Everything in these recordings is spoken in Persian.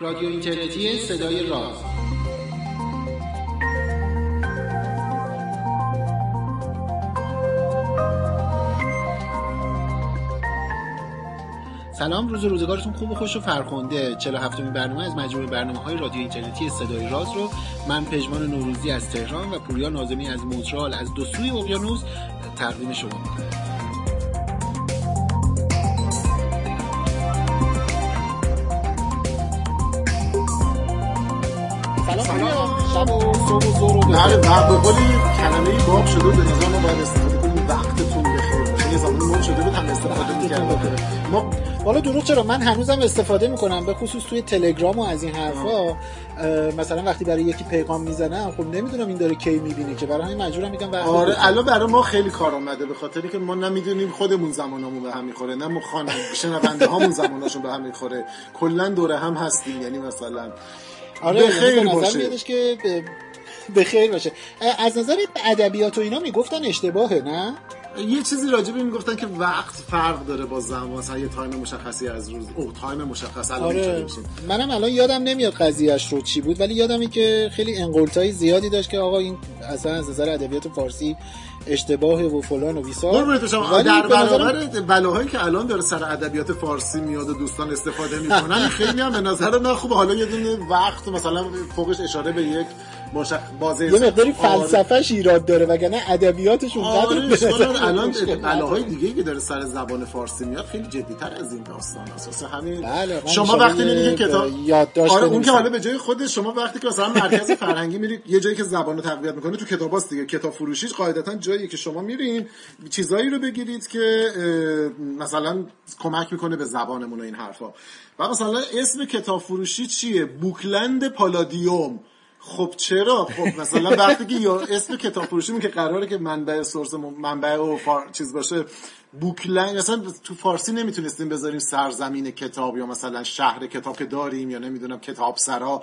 رادیو اینترنتی صدای راز. سلام روز روزگارتون خوب و خوش و فرخنده. 47 می برنامه از مجموعه برنامه های رادیو اینترنتی صدای راز رو من پژمان نوروزی از تهران و پوریا نازمی از مونترال از دو سوی اقیانوس تقدیم شما می‌کنم. صبح و بله به کلمه باب شده به نظر ما باید استفاده کنیم وقتتون بخیر یه زمانی مون شده بود هم استفاده می‌کردیم. ما والا دروغ چرا؟ من هنوزم استفاده می‌کنم به خصوص توی تلگرام و از این حرفا. مثلا وقتی برای یکی پیغام می‌زنم خب نمی‌دونم این داره کی می‌بینه که. برای همین مجبورم میگم وقت آره الان برای ما خیلی کار آمده به خاطری که ما نمی‌دونیم خودمون زمانمون به هم می‌خوره نه خانم شنونده هامون زماناشون به هم می‌خوره. کلا دوره هم هستیم یعنی مثلا آره به خیر یعنی نظر باشه. میادش که به- خیر باشه. از نظر ادبیات و اینا می‌گفتن اشتباهه نه؟ یه چیزی راجع به این گفتن که وقت فرق داره با زمان. مثلا یه time مشخصی از روز. او time مشخص. الان آره. منم الان یادم نمیاد قضیهش رو چی بود ولی یادم این که خیلی ان‌قلتای زیادی داشت که آقا این اصلا از نظر ادبیات فارسی اشتباهه و فلان و بیسار. در برابر بلاهایی که الان داره سر ادبیات فارسی میاد و دوستان استفاده می‌کنن خیلی هم به نظر من خوبه حالا یه دونه وقت مثلا فوقش اشاره به یک مشخ بازه یه مقداری آره. فلسفهش ایراد داره وگرنه ادبیاتش اونقدر آره. الان بلاهای. دیگه که داره سر زبان فارسی میاد خیلی جدیتر از این داستان است واسه همین بله، شما وقتی میری یه کتاب یادداشت آره اون که. حالا به جای خود شما وقتی که مثلا مرکز فرهنگی میرید یه جایی که زبان رو تقویت می‌کنه تو کتاباست دیگه کتاب فروشیش قاعدتا جایی که شما میرین چیزایی رو بگیرید که مثلا کمک می‌کنه به زبانمون و این حرفا و مثلا اسم کتاب فروشی چیه بوکلند پالادیوم خب چرا؟ خب مثلا وقتی که یا اسم کتاب فروشی که قراره که منبع سورس منبع و فار... چیز باشه بوکلند مثلا تو فارسی نمی‌تونستیم بذاریم سرزمین کتاب یا مثلا شهر کتاب که داریم یا نمی‌دونم کتاب سرا.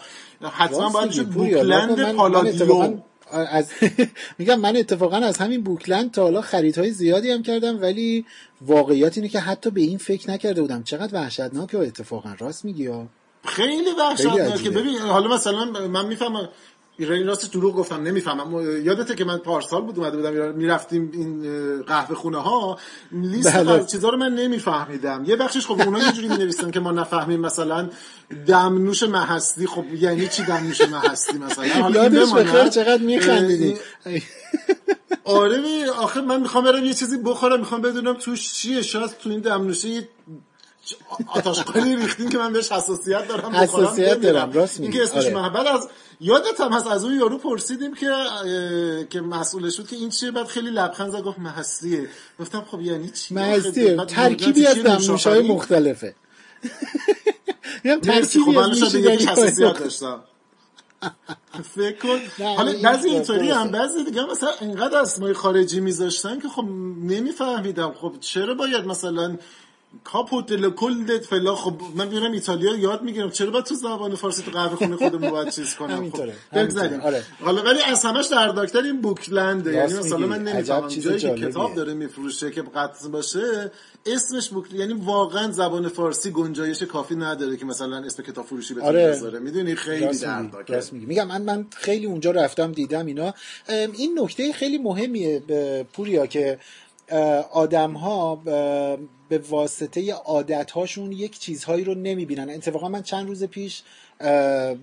حتما باید بوکلند اتفاقاً از میگم من اتفاقا از همین بوکلند تا حالا خریدهای زیادی هم کردم ولی واقعیت اینه که حتی به این فکر نکرده بودم. چقدر وحشتناکه اتفاقا. راست میگی خیلی وحشتناکه عجیبه. ببین حالا مثلا من می‌فهمم ایرانی راستش دروغ گفتم نمی‌فهمم. یادته که من پارسال بود اومده بودم می‌رفتیم این قهوه خونه ها لیست بله. چیزا رو من نمیفهمیدم. یه بخشش خب اونا یه جوری می‌نویسن که ما نفهمیم مثلا دمنوش محستی خب یعنی چی دمنوش محستی مثلا؟ یادش. بخیر چقدر میخندیدی. آره آخه من می‌خوام برم یه چیزی بخورم می‌خوام بدونم توش چیه. شاید تو این دمنوشه یه آتاشقالی ریختین که من بهش حساسیت دارم حساسیت. دارم، راست میگی. این که اسمش آره. از یادت هم هست از اون یارو پرسیدیم که اه، که مسئولش بود که این چیه بعد خیلی لبخند زد گفت محسیه گفتم خب یعنی چی بعد ترکیبی از چیه دمنوش های نوشافری؟ مختلفه میگم مرسی ترکیبی خب از حساسیت. داشتم فکر کن حالا بعضی. اینطوری هم بعضی دیگه مثلا انقدر اسمای خارجی میذاشتن که خب نمیفهمیدم خب چرا باید مثلا کاپو دل کلت فلا خب من میرم ایتالیا یاد می‌گیرم چرا باید تو زبان فارسی تو قهوه خونه خودمون باید چیز کنم خب. بگذاریم. آره. حالا ولی از همش در داکتر این بوکلنده یعنی مثلا. من نمی‌فهمم جایی که. کتاب داره میفروشه که قطع باشه اسمش بوکل یعنی واقعا زبان فارسی گنجایش کافی نداره که مثلا اسم کتاب فروشی بتونه آره. بذاره می‌دونی خیلی راست میگی میگم من من خیلی اونجا رفتم دیدم اینا این نکته خیلی مهمیه پوریا که آدم ها به واسطه عادت هاشون یک چیزهایی رو نمی‌بینن. اتفاقا من چند روز پیش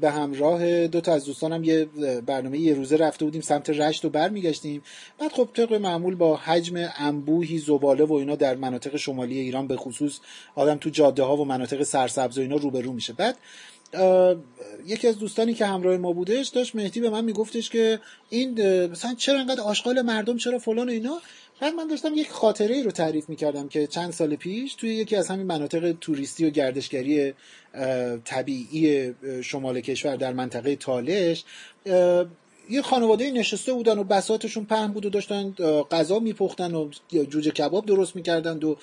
به همراه دو تا از دوستانم یه برنامه یه روزه رفته بودیم سمت رشت و برمیگشتیم. بعد خب طبق معمول با حجم انبوهی زباله و اینا در مناطق شمالی ایران به خصوص آدم تو جاده ها و مناطق سرسبز و اینا روبرو میشه. بعد یکی از دوستانی که همراه ما بودش داشت مهدی به من میگفتش که این مثلا چرا انقدر آشغال مردم چرا فلان و اینا؟ بعد من داشتم یک خاطره ای رو تعریف می‌کردم که چند سال پیش توی یکی از همین مناطق توریستی و گردشگری طبیعی شمال کشور در منطقه تالش یه خانواده نشسته بودن و بساتشون پهن بود و داشتن غذا میپختن و جوجه کباب درست می‌کردن و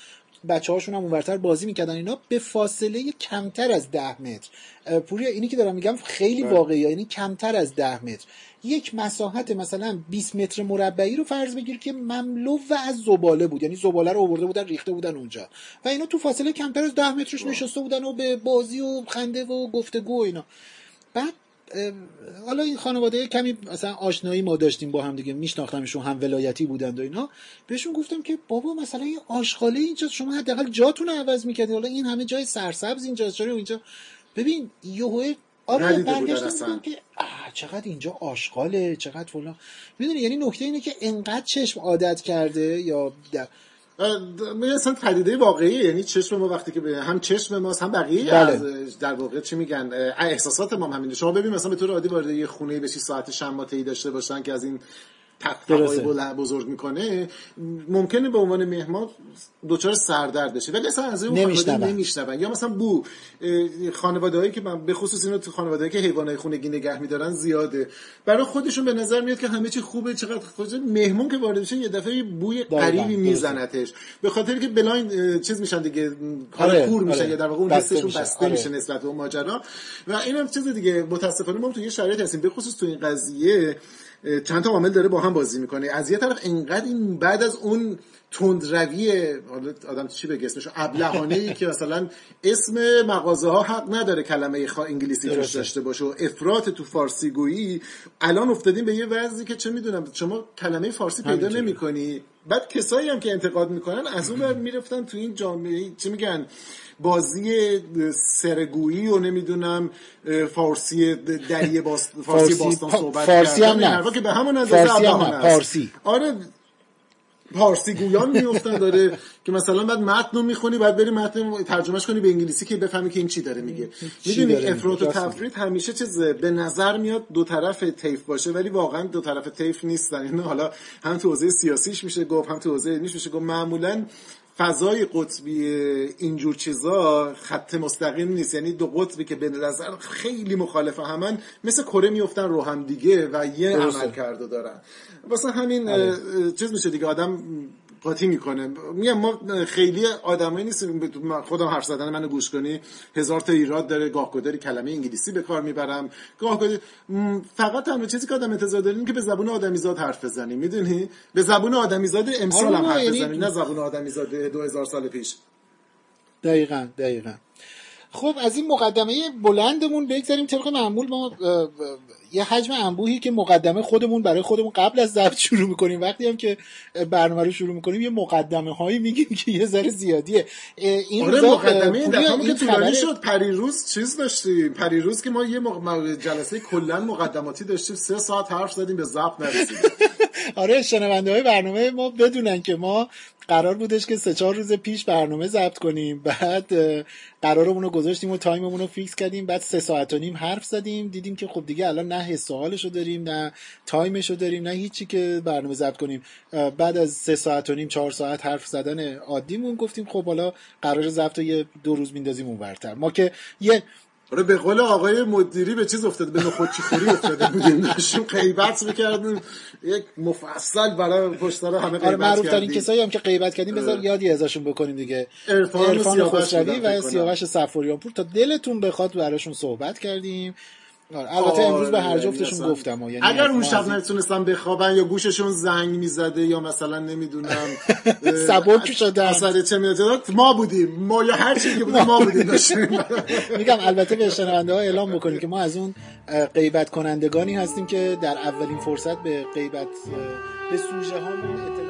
بچه هاشون هم اونورتر بازی می‌کردن. اینا به فاصله کمتر از ده متر. پوریا اینی که دارم میگم خیلی واقعیه یعنی کمتر از ده متر. یک مساحت مثلا 20 متر مربعی رو فرض بگیر که مملو و از زباله بود. یعنی زباله رو آورده بودن ریخته بودن اونجا. و اینا تو فاصله کمتر از ده مترش نشسته بودن و به بازی و خنده و گفتگو و اینا. بعد حالا این خانواده کمی مثلا آشنایی ما داشتیم با هم دیگه. میشناختمشون هم ولایتی بودند و اینا. بهشون گفتم که بابا مثلا این آشغاله اینجا شما حداقل جاتون رو عوض می‌کردین. حالا این همه جای سرسبز اینجا چرا اینجا؟ ببین یهو آره برگشتم که چقدر اینجا آشغاله چقدر فلان. می‌دونی یعنی نکته اینه که انقدر چشم عادت کرده یا اصلا پدیده واقعی یعنی چشم ما وقتی که هم چشم ماست هم بقیه بله. در واقع چی میگن؟ احساسات ما هم همینه. شما ببین مثلا به طور عادی وارد یه خونه بشی ساعت شماته ای داشته باشن که از این تقوی بزرگ می‌کنه ممکنه به عنوان مهمان دوچار سردرد بشه. ولی اصلا از اون نمیشنون. یا مثلا بو خانواده هایی که من به خصوص اینو تو خانواده که حیوانات خونگی نگه میدارن زیاده. برای خودشون به نظر میاد که همه چی خوبه چقدر خود مهمون که وارد بشه یه دفعه بوی غریبی میزنتش. به خاطر که بلاین چیز میشن دیگه کار آره، کور میشن آره. یا در واقع اون حسشون بسته میشه آره. نسبت به اون ماجرا. و اینم چیز دیگه متاسفانه ما تو یه شرایط هستیم. به خصوص تو این قضیه چند تا عامل داره با هم بازی می‌کنه. از یه طرف انقدر این بعد از اون تندروی حالا آدم چی بگه اسمشو ابلهانه ای که مثلا اسم مغازه ها حق نداره کلمه خا انگلیسی توش داشته باشه و افراط تو فارسی گویی. الان افتادیم به یه وضعی که چه می‌دونم شما کلمه فارسی پیدا نمی‌کنی. بعد کسایی هم که انتقاد می‌کنن از اون می‌رفتن تو این جامعه چی میگن؟ بازی سرگویی و نمی‌دونم فارسی دریه باست فارسی, باستان صحبت فارسی هم نه. که به همون فارسی هم نه. فارسی. آره پارسی گویان میفتن داره که مثلا بعد متن رو می‌خونی بعد بری متن ترجمهش کنی به انگلیسی که بفهمی که این چی داره میگه. می‌دونی افراط و تفرید همیشه چیز به نظر میاد دو طرف تیف باشه ولی واقعا دو طرف تیف نیستن. اینو حالا هم تو حوزه سیاسیش میشه گفت هم تو حوزه علمیش میشه گفت. معمولا فضای قطبی اینجور چیزا خط مستقیم نیست. یعنی دو قطبی که به نظر خیلی مخالف همن مثل کره میفتن رو هم دیگه و یه عمل کرده دارن. واسه همین آره. چیز میشه دیگه آدم قاطی می‌کنه. میگم ما خیلی آدمایی نیستیم. خودم حرف زدن منو گوش کنی. هزار تا ایراد داره. گاه گداری کلمه انگلیسی به کار می‌برم. گاه فقط تنها چیزی که آدم انتظار داریم که به زبون آدمیزاد حرف بزنیم. می‌دونی؟ به زبون آدمیزاد امسال هم حرف یعنی بزنیم نه زبون آدمیزاد 2000 سال پیش. دقیقا دقیقا. خب از این مقدمه بلندمون بگذاریم طبق معمول ما یه حجم انبوهی که مقدمه خودمون برای خودمون قبل از ضبط شروع می‌کنیم. وقتی هم که برنامه رو شروع می‌کنیم یه مقدمه هایی میگیم که یه ذره زیادیه. این آره مقدمه این که طولانی شد. پریروز چیز داشتیم پریروز که ما یه مق... جلسه کلا مقدماتی داشتیم. سه ساعت حرف زدیم به ضبط نرسیدیم. آره شنونده های برنامه ما بدونن که ما قرار بودش که سه چهار روز پیش برنامه ضبط کنیم. بعد قرارمون رو گذاشتیم و time مون رو fix کردیم. بعد سه ساعت و نیم حرف زدیم. دیدیم که خب دیگه الان نه حس رو داریم نه time ش رو داریم نه هیچی که برنامه ضبط کنیم. بعد از سه ساعت و نیم چهار ساعت حرف زدن عادیمون گفتیم خب حالا قرار ضبط یه دو روز میندازیم اونورتر ما که یه آره به قول آقای مدیری به چیز افتاده به نخودچی خوری افتاده بودیم. داشتیم غیبت می‌کردیم. یک مفصل برای پشت سر همه غیبت آره معروف ترین کسایی هم که غیبت کردیم بذار آره. یادی ازشون بکنیم دیگه. عرفان خسروی و سیاوش صفوریان پور تا دلتون بخواد براشون صحبت کردیم. آره. البته امروز به هر آره، جفتشون گفتم یعنی اگر اون شب نتونستم بخوابن یا گوششون زنگ می‌زده یا مثلا نمی‌دونم سبک شدن اثر چه میاد ما بودیم. ما یا هر چیزی که بودیم ما بودیم. میگم البته به شنونده ها اعلام بکنیم که ما از اون غیبت کنندگانی هستیم که در اولین فرصت به غیبت به سوژه هامون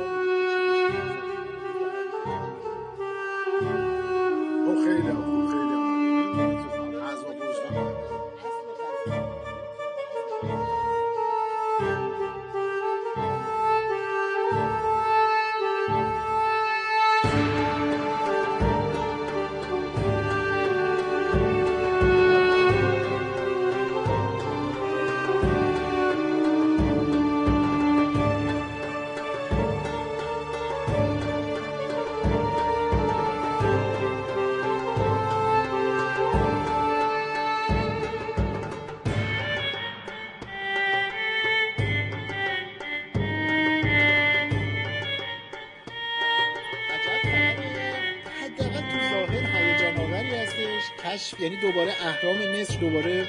یعنی دوباره اهرام مصر دوباره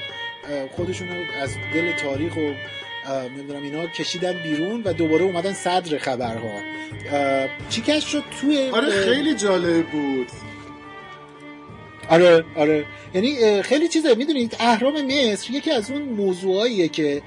خودشون از دل تاریخ و نمی‌دونم اینا کشیدن بیرون و دوباره اومدن صدر خبرها. چی کش شد توی آره خیلی جالب بود. آره آره. یعنی خیلی چیزه می‌دونید اهرام مصر یکی از اون موضوعاییه که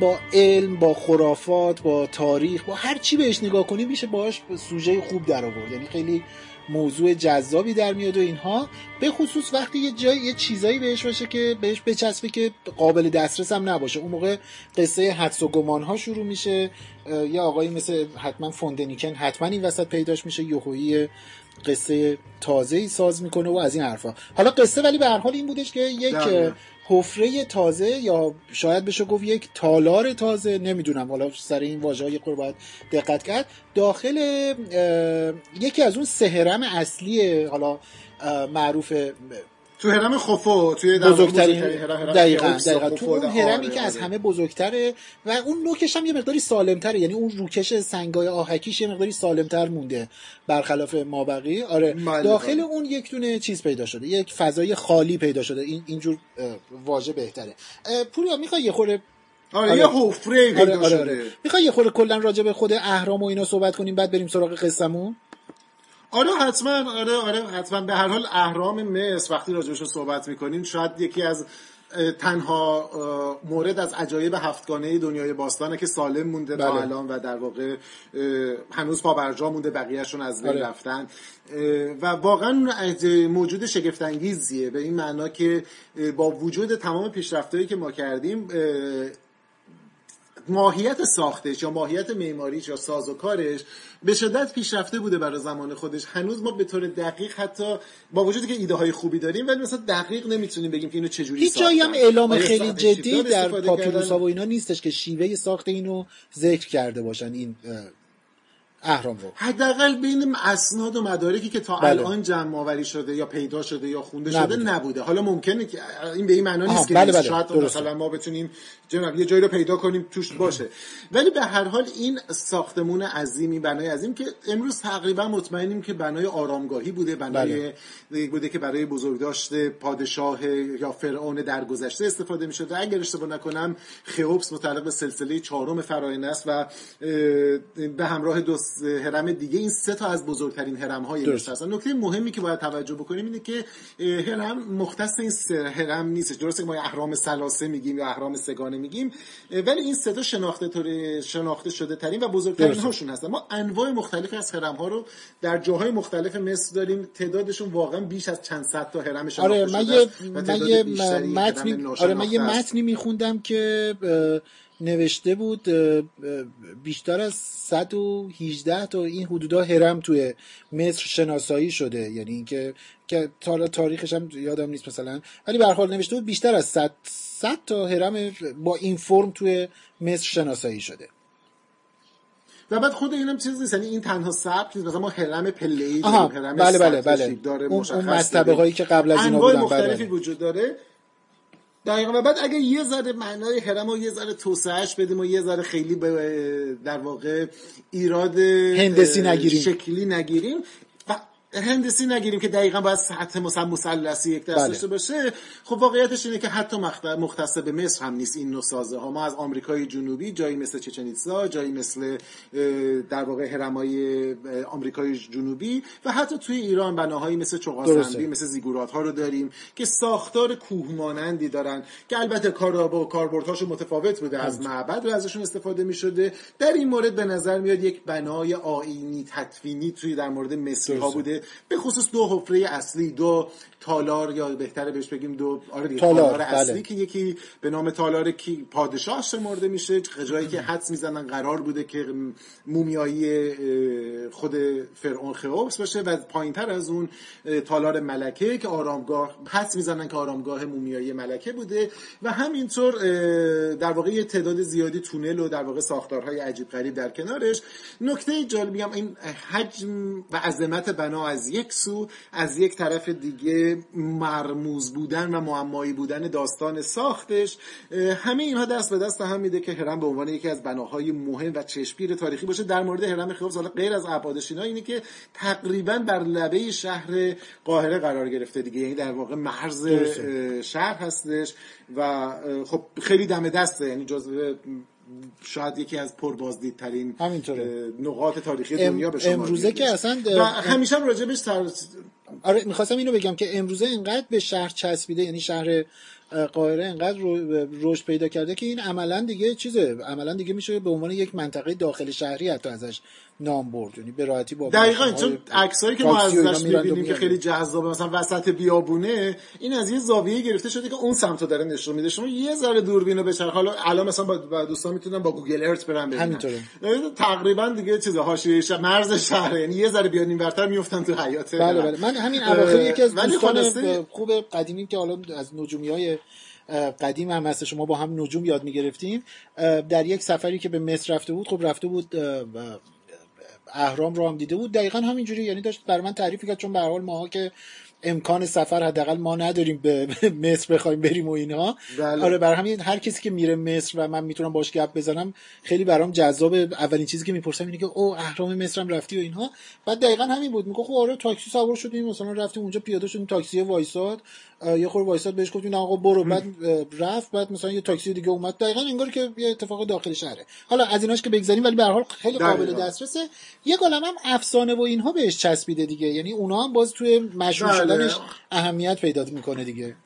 با علم با خرافات با تاریخ با هر چی بهش نگاه کنی میشه باش سوژه خوب در آورد یعنی خیلی موضوع جذابی در میاد و اینها به خصوص وقتی یه جای یه چیزایی بهش باشه که بهش بچسبه که قابل دسترس هم نباشه. اون موقع قصه حدس و گمان ها شروع میشه. یا آقایی مثل حتما فوندنیکن حتما این وسط پیداش میشه یهویی قصه تازه ای ساز می‌کنه و از این حرفا. حالا قصه ولی به هر حال این بودش که یک حفره تازه یا شاید بشه گفت یک تالار تازه نمی‌دونم. حالا سر این واژه های باید دقت کرد. داخل یکی از اون سهرم اصلی حالا معروف تو هرم خفو توی بزرگترین دقیقا, دقیقا. تو اون هرمی که از همه بزرگتره و اون نوکش هم یه مقداری سالمتره یعنی اون روکش سنگای آهکیش یه مقداری سالمتر مونده برخلاف مابقی آره بله، داخل بله. اون یک دونه چیز پیدا شده یک فضای خالی پیدا شده این اینجور واژه بهتره پوریا می‌خوای یه خوره آره, آره. یه حفره پیدا آره, آره, آره. می‌خوای یه خوره کلا راجع به خود اهرام و اینا صحبت کنیم بعد بریم سراغ قصه‌مون آره حتما آره آره حتما به هر حال اهرام مصر وقتی راجعش صحبت می‌کنیم شاید یکی از تنها مورد از عجایب هفتگانه دنیای باستانه که سالم مونده بله. تا الان و در واقع هنوز پابرجا مونده بقیهشون از بین آره. رفتن و واقعا موجود شگفتانگیزیه به این معنا که با وجود تمام پیشرفتهایی که ما کردیم ماهیت ساختش یا ماهیت معماریش یا سازوکارش به شدت پیشرفته بوده برای زمان خودش. هنوز ما به طور دقیق حتی با وجودی که ایده های خوبی داریم ولی مثلا دقیق نمی‌تونیم بگیم که اینو چجوری هیچ جایی هم اعلام خیلی جدی در پاپیروس و اینا نیستش که شیوه ساخت اینو ذکر کرده باشن. این اهرام رو. حداقل بین اسناد و مدارکی که تا بله. الان جمع آوری شده یا پیدا شده یا خونده شده نبوده. حالا ممکنه که این به این معنا نیست که بله بله. شاید مثلا ما بتونیم جناب یه جایی رو پیدا کنیم توش باشه. ولی به هر حال این ساختمون عظیمی بنای عظیم که امروز تقریبا مطمئنیم که بنای آرامگاهی بوده بنای بله. بوده که برای بزرگداشت پادشاه یا فرعون درگذشته استفاده می‌شده. اگر اشتباه نکنم خئوپس متعلق به سلسله چهارم فراینه است و به همراه دو هرم دیگه این سه تا از بزرگترین هرم های مصر هستن نکته مهمی که باید توجه بکنیم اینه که هرم مختص این سه هرم نیستش درسته که ما اهرام سلاسه میگیم یا اهرام سگانه میگیم ولی این سه تا شناخته شناخته شده ترین و بزرگترین هاشون هستن. ما انواع مختلفی از هرم ها رو در جاهای مختلف مصر داریم. تعدادشون واقعا بیش از چند صد تا هرم شناخته آره من یه من یه متنی آره من یه متنی میخوندم که نوشته بود بیشتر از 118 تا این حدودا هرم توی مصر شناسایی شده. یعنی اینکه که تاریخش هم یادم نیست مثلا. ولی به حال نوشته بود بیشتر از 100 100 تا هرم با این فرم توی مصر شناسایی شده. و بعد خود اینم چیز نیست. یعنی این تنها ثبت نیست. مثلا ما هرم پله هرم بله بله بله. داره اون, اون هایی که قبل از اینا بودن بله، مختلفی بله. وجود داره. دقیقا. و بعد اگه یه ذره معنای هرم و یه ذره توسعهش بدیم و یه ذره خیلی به در واقع ایراد هندسی نگیریم. شکلی نگیریم هندسی نگیریم که دقیقا باید سطح مثلا مثلثی یک دست بله. داشته باشه. خب واقعیتش اینه که حتی مختص به مصر هم نیست این نوع سازه ها ما از آمریکای جنوبی جایی مثل چچنیتسا جایی مثل در واقع هرمای آمریکای جنوبی و حتی توی ایران بناهایی مثل چوغاسنبی مثل زیگورات ها رو داریم که ساختار کوه مانندی دارن که البته کارا و کاربردهاشون متفاوت بوده از معبد و ازشون استفاده می شده در این مورد به نظر میاد یک بنای آینی تطوینی توی در مورد مصری ها بوده. به خصوص دو حفره اصلی دو تالار یا بهتره بهش بگیم دو آره تالار, تالار اصلی بله. که یکی به نام تالار کی پادشاه شمرده میشه جایی که حدس می‌زنن قرار بوده که مومیایی خود فرعون خئوپس باشه و پایینتر از اون تالار ملکه که آرامگاه حدس می‌زنن که آرامگاه مومیایی ملکه بوده و همینطور در واقع یه تعداد زیادی تونل و در واقع ساختارهای عجیب غریب در کنارش نکته جالبی هم این حجم و عظمت بنا از یک سو از یک طرف دیگه مرموز بودن و معمایی بودن داستان ساختش همه اینها دست به دست هم میده که هرم به عنوان یکی از بناهای مهم و چشمگیر تاریخی باشه. در مورد هرم خیوف حالا غیر از ابعادش اینا اینه که تقریبا بر لبه شهر قاهره قرار گرفته دیگه. یعنی در واقع مرز شهر هستش و خب خیلی دم دسته. یعنی جزو شاید یکی از پربازدیدترین نقاط تاریخی دنیا به شما امروزه که اصلا و همیشه هم راجبش تر... آره می‌خواستم اینو بگم که امروزه اینقدر به شهر چسبیده یعنی شهر قاهره انقدر رشد پیدا کرده که این عملا دیگه چیزه عملا دیگه میشه به عنوان یک منطقه داخل شهری حتی ازش نام برد. یعنی به راحتی با دقیقاً چون عکسایی که ما ازش می‌بینیم که خیلی جذابه مثلا وسط بیابونه این از یه زاویه گرفته شده که اون سمتو داره نشون میده. شما یه ذره دوربین رو بچرخ. حالا الان مثلا با دوستان می‌تونن با گوگل ارت برن ببینن. تقریبا دیگه چیز حاشیه مرز شهر یعنی یه ذره بیان اینورتر میافتن تو حیات بله بله. من همین اواخر یکی از دوستان خوب قدیمی که حالا از نجومیای قدیم هم هست شما با هم نجوم یاد می‌گرفتیم. در یک سفری که به مصر رفته بود خب رفته بود اهرام رو هم دیده بود. دقیقا همینجوری یعنی داشت بر من تعریف کرد چون به حال ماها که امکان سفر حداقل ما نداریم به مصر بخوایم بریم و اینها. بله. آره بر همین هر کسی که میره مصر و من می‌تونم باش گپ بزنم خیلی برام جذاب اولین چیزی که می‌پرسم اینه که او اهرام مصرم رفتی و اینها. بعد دقیقا همین بود. میگه خب آره تاکسی سوار شدیم مثلا رفتیم اونجا پیاده شدیم تاکسی وایساد. یه خور وایساد بهش گفتیم آقا برو. بعد رفت بعد مثلا یه تاکسی دیگه اومد. دقیقا انگار که یه اتفاق داخل شهره. حالا از ایناش که بگذاریم ولی به هر حال خیلی قابل دسترسه. یه عالم هم افسانه و اینها بهش چسبیده دیگه. یعنی اونها هم باز توی مشهور بله. شدنش اهمیت پیدا می‌کنه دیگه.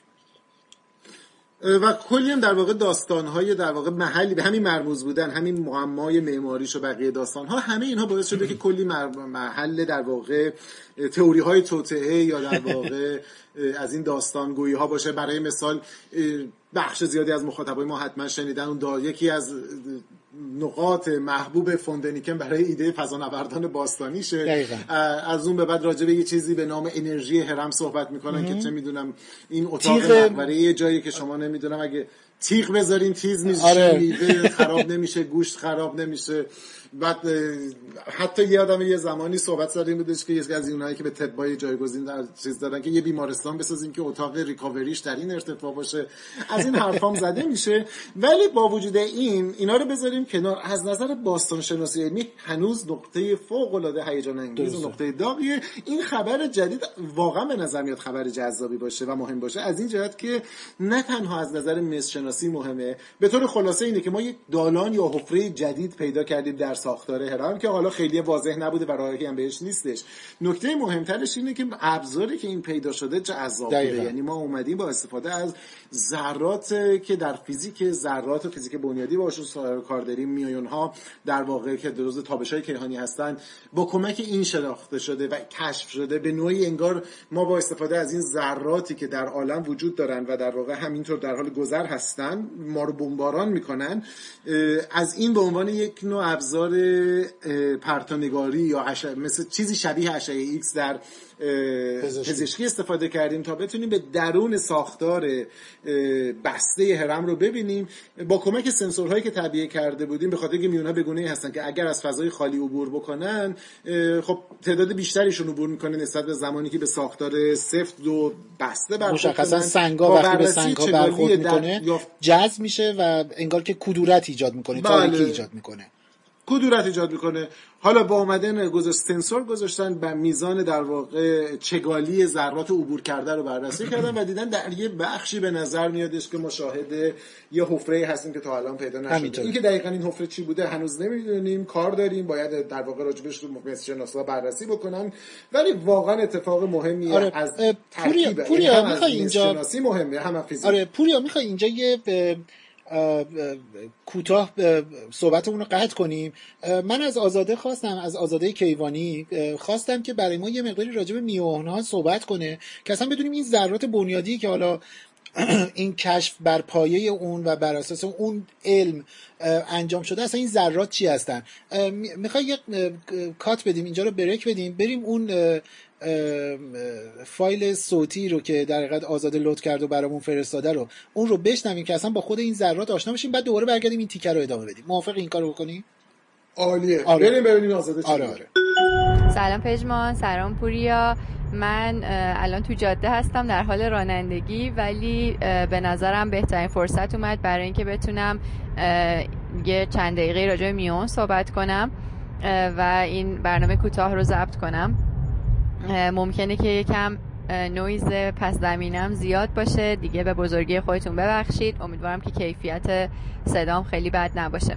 و کلی هم در واقع داستانهای در واقع محلی به همین مرموز بودن همین معمای معماریش و بقیه داستانها همه اینها باعث شده که کلی محل در واقع تئوری های توطعه یا در واقع از این داستانگویی ها باشه. برای مثال بخش زیادی از مخاطبای ما حتما شنیدن اون یکی از نقاط محبوب فوندنیکن برای ایده فضانوردان باستانیشه. از اون به بعد راجع به یه چیزی به نام انرژی هرم صحبت می‌کنن که چه می‌دونم این اتاق مقبره یه جایی که شما نمی‌دونم اگه تیغ بذارین تیز میشه آره. خراب نمیشه گوشت خراب نمیشه. بعد حتی یه آدم یه زمانی صحبت زدیم بودش که یکی از اونایی که به تبای جایگزین در چیز دادن که یه بیمارستان بسازیم که اتاق ریکاوریش در این ارتفاع باشه. از این حرفام زده میشه. ولی با وجود این اینا رو بذاریم کنار. از نظر باستان شناسی علمی هنوز نقطه فوق العاده هیجان انگیز و نقطه داغیه. این خبر جدید واقعا به نظر میاد خبر جذابی باشه و مهم باشه. از این جهت که نه تنها از نظر مس شناسی مهمه به طور خلاصه اینه که ما یک دالان یا حفره جدید پیدا کردیم در ساختار هرم که حالا خیلی واضح نبوده و راهی هم بهش نیستش. نکته مهمترش اینه که ابزاری که این پیدا شده جذاب بوده. یعنی ما اومدیم با استفاده از ذرات که در فیزیک ذرات و فیزیک بنیادی باشون کار داریم. میون ها در واقع که جزء تابش های کیهانی هستن. با کمک این شناخته شده و کشف شده به نوعی انگار ما با استفاده از این ذراتی که در عالم وجود دارن و در واقع همینطور در حال گذر هستن ما رو بمباران می‌کنن از این به عنوان یک نوع ابزار پرتونگاری یا مثل چیزی شبیه اشعه ایکس در پزشکی. استفاده کردیم تا بتونیم به درون ساختار بسته هرم رو ببینیم با کمک سنسورهایی که تعبیه کرده بودیم به خاطر که میونها بگونه هستن که اگر از فضای خالی عبور بکنن خب تعداد بیشتریشون عبور می‌کنه نسبت به زمانی که به ساختار سفت و بسته برخورد مشخصا سنگا وقتی به سنگا برخورد می‌کنه جذب میشه و انگار که کدورت ایجاد می‌کنه بله. تاریکی ایجاد می‌کنه کدورت ایجاد می‌کنه؟ حالا با اومدن گذاشت سنسور گذاشتن به میزان در واقع چگالی ذرات عبور کرده رو بررسی کردن و دیدن در یه بخشی به نظر میادش که مشاهد یه حفره هستیم که تا الان پیدا نشده. این که دقیقا این حفره چی بوده هنوز نمی‌دونیم. کار داریم. باید در واقع راجبش رو شناسا بررسی بکنن. ولی واقعا اتفاق مهمی آره. از ترکیب پوریا, یعنی می‌خوای اینجا مهمه هم فیزیک. آره پوریا می‌خوای اینجا یه کوتاه صحبتمون رو قطع کنیم. من از آزاده خواستم از آزاده کیوانی خواستم که برای ما یه مقداری راجع به ها صحبت کنه که اصلا بدونیم این ذرات بنیادی که حالا این کشف بر پایه اون و بر اساس اون علم انجام شده اصلا این ذرات چی هستن؟ می‌خوای یه کات بدیم اینجا رو بریک بدیم بریم اون فایل صوتی رو که در حقیقت آزاده لود کرد و برامون فرستاده رو اون رو بشنویم که اصلا با خود این ذرات آشنا بشیم بعد دوباره برگردیم این تیکر رو ادامه بدیم. موافق این کارو بکنیم عالیه. آره. بریم ببینیم آزاده آره آره. سلام پژمان سلام پوریا. من الان تو جاده هستم در حال رانندگی ولی به نظرم بهترین فرصت اومد برای اینکه بتونم یه چند دقیقه راجع میون صحبت کنم و این برنامه کوتاه رو ضبط کنم. ممکنه که یکم نویز پس زمینم زیاد باشه. دیگه به بزرگی خودتون ببخشید. امیدوارم که کیفیت صدام خیلی بد نباشه.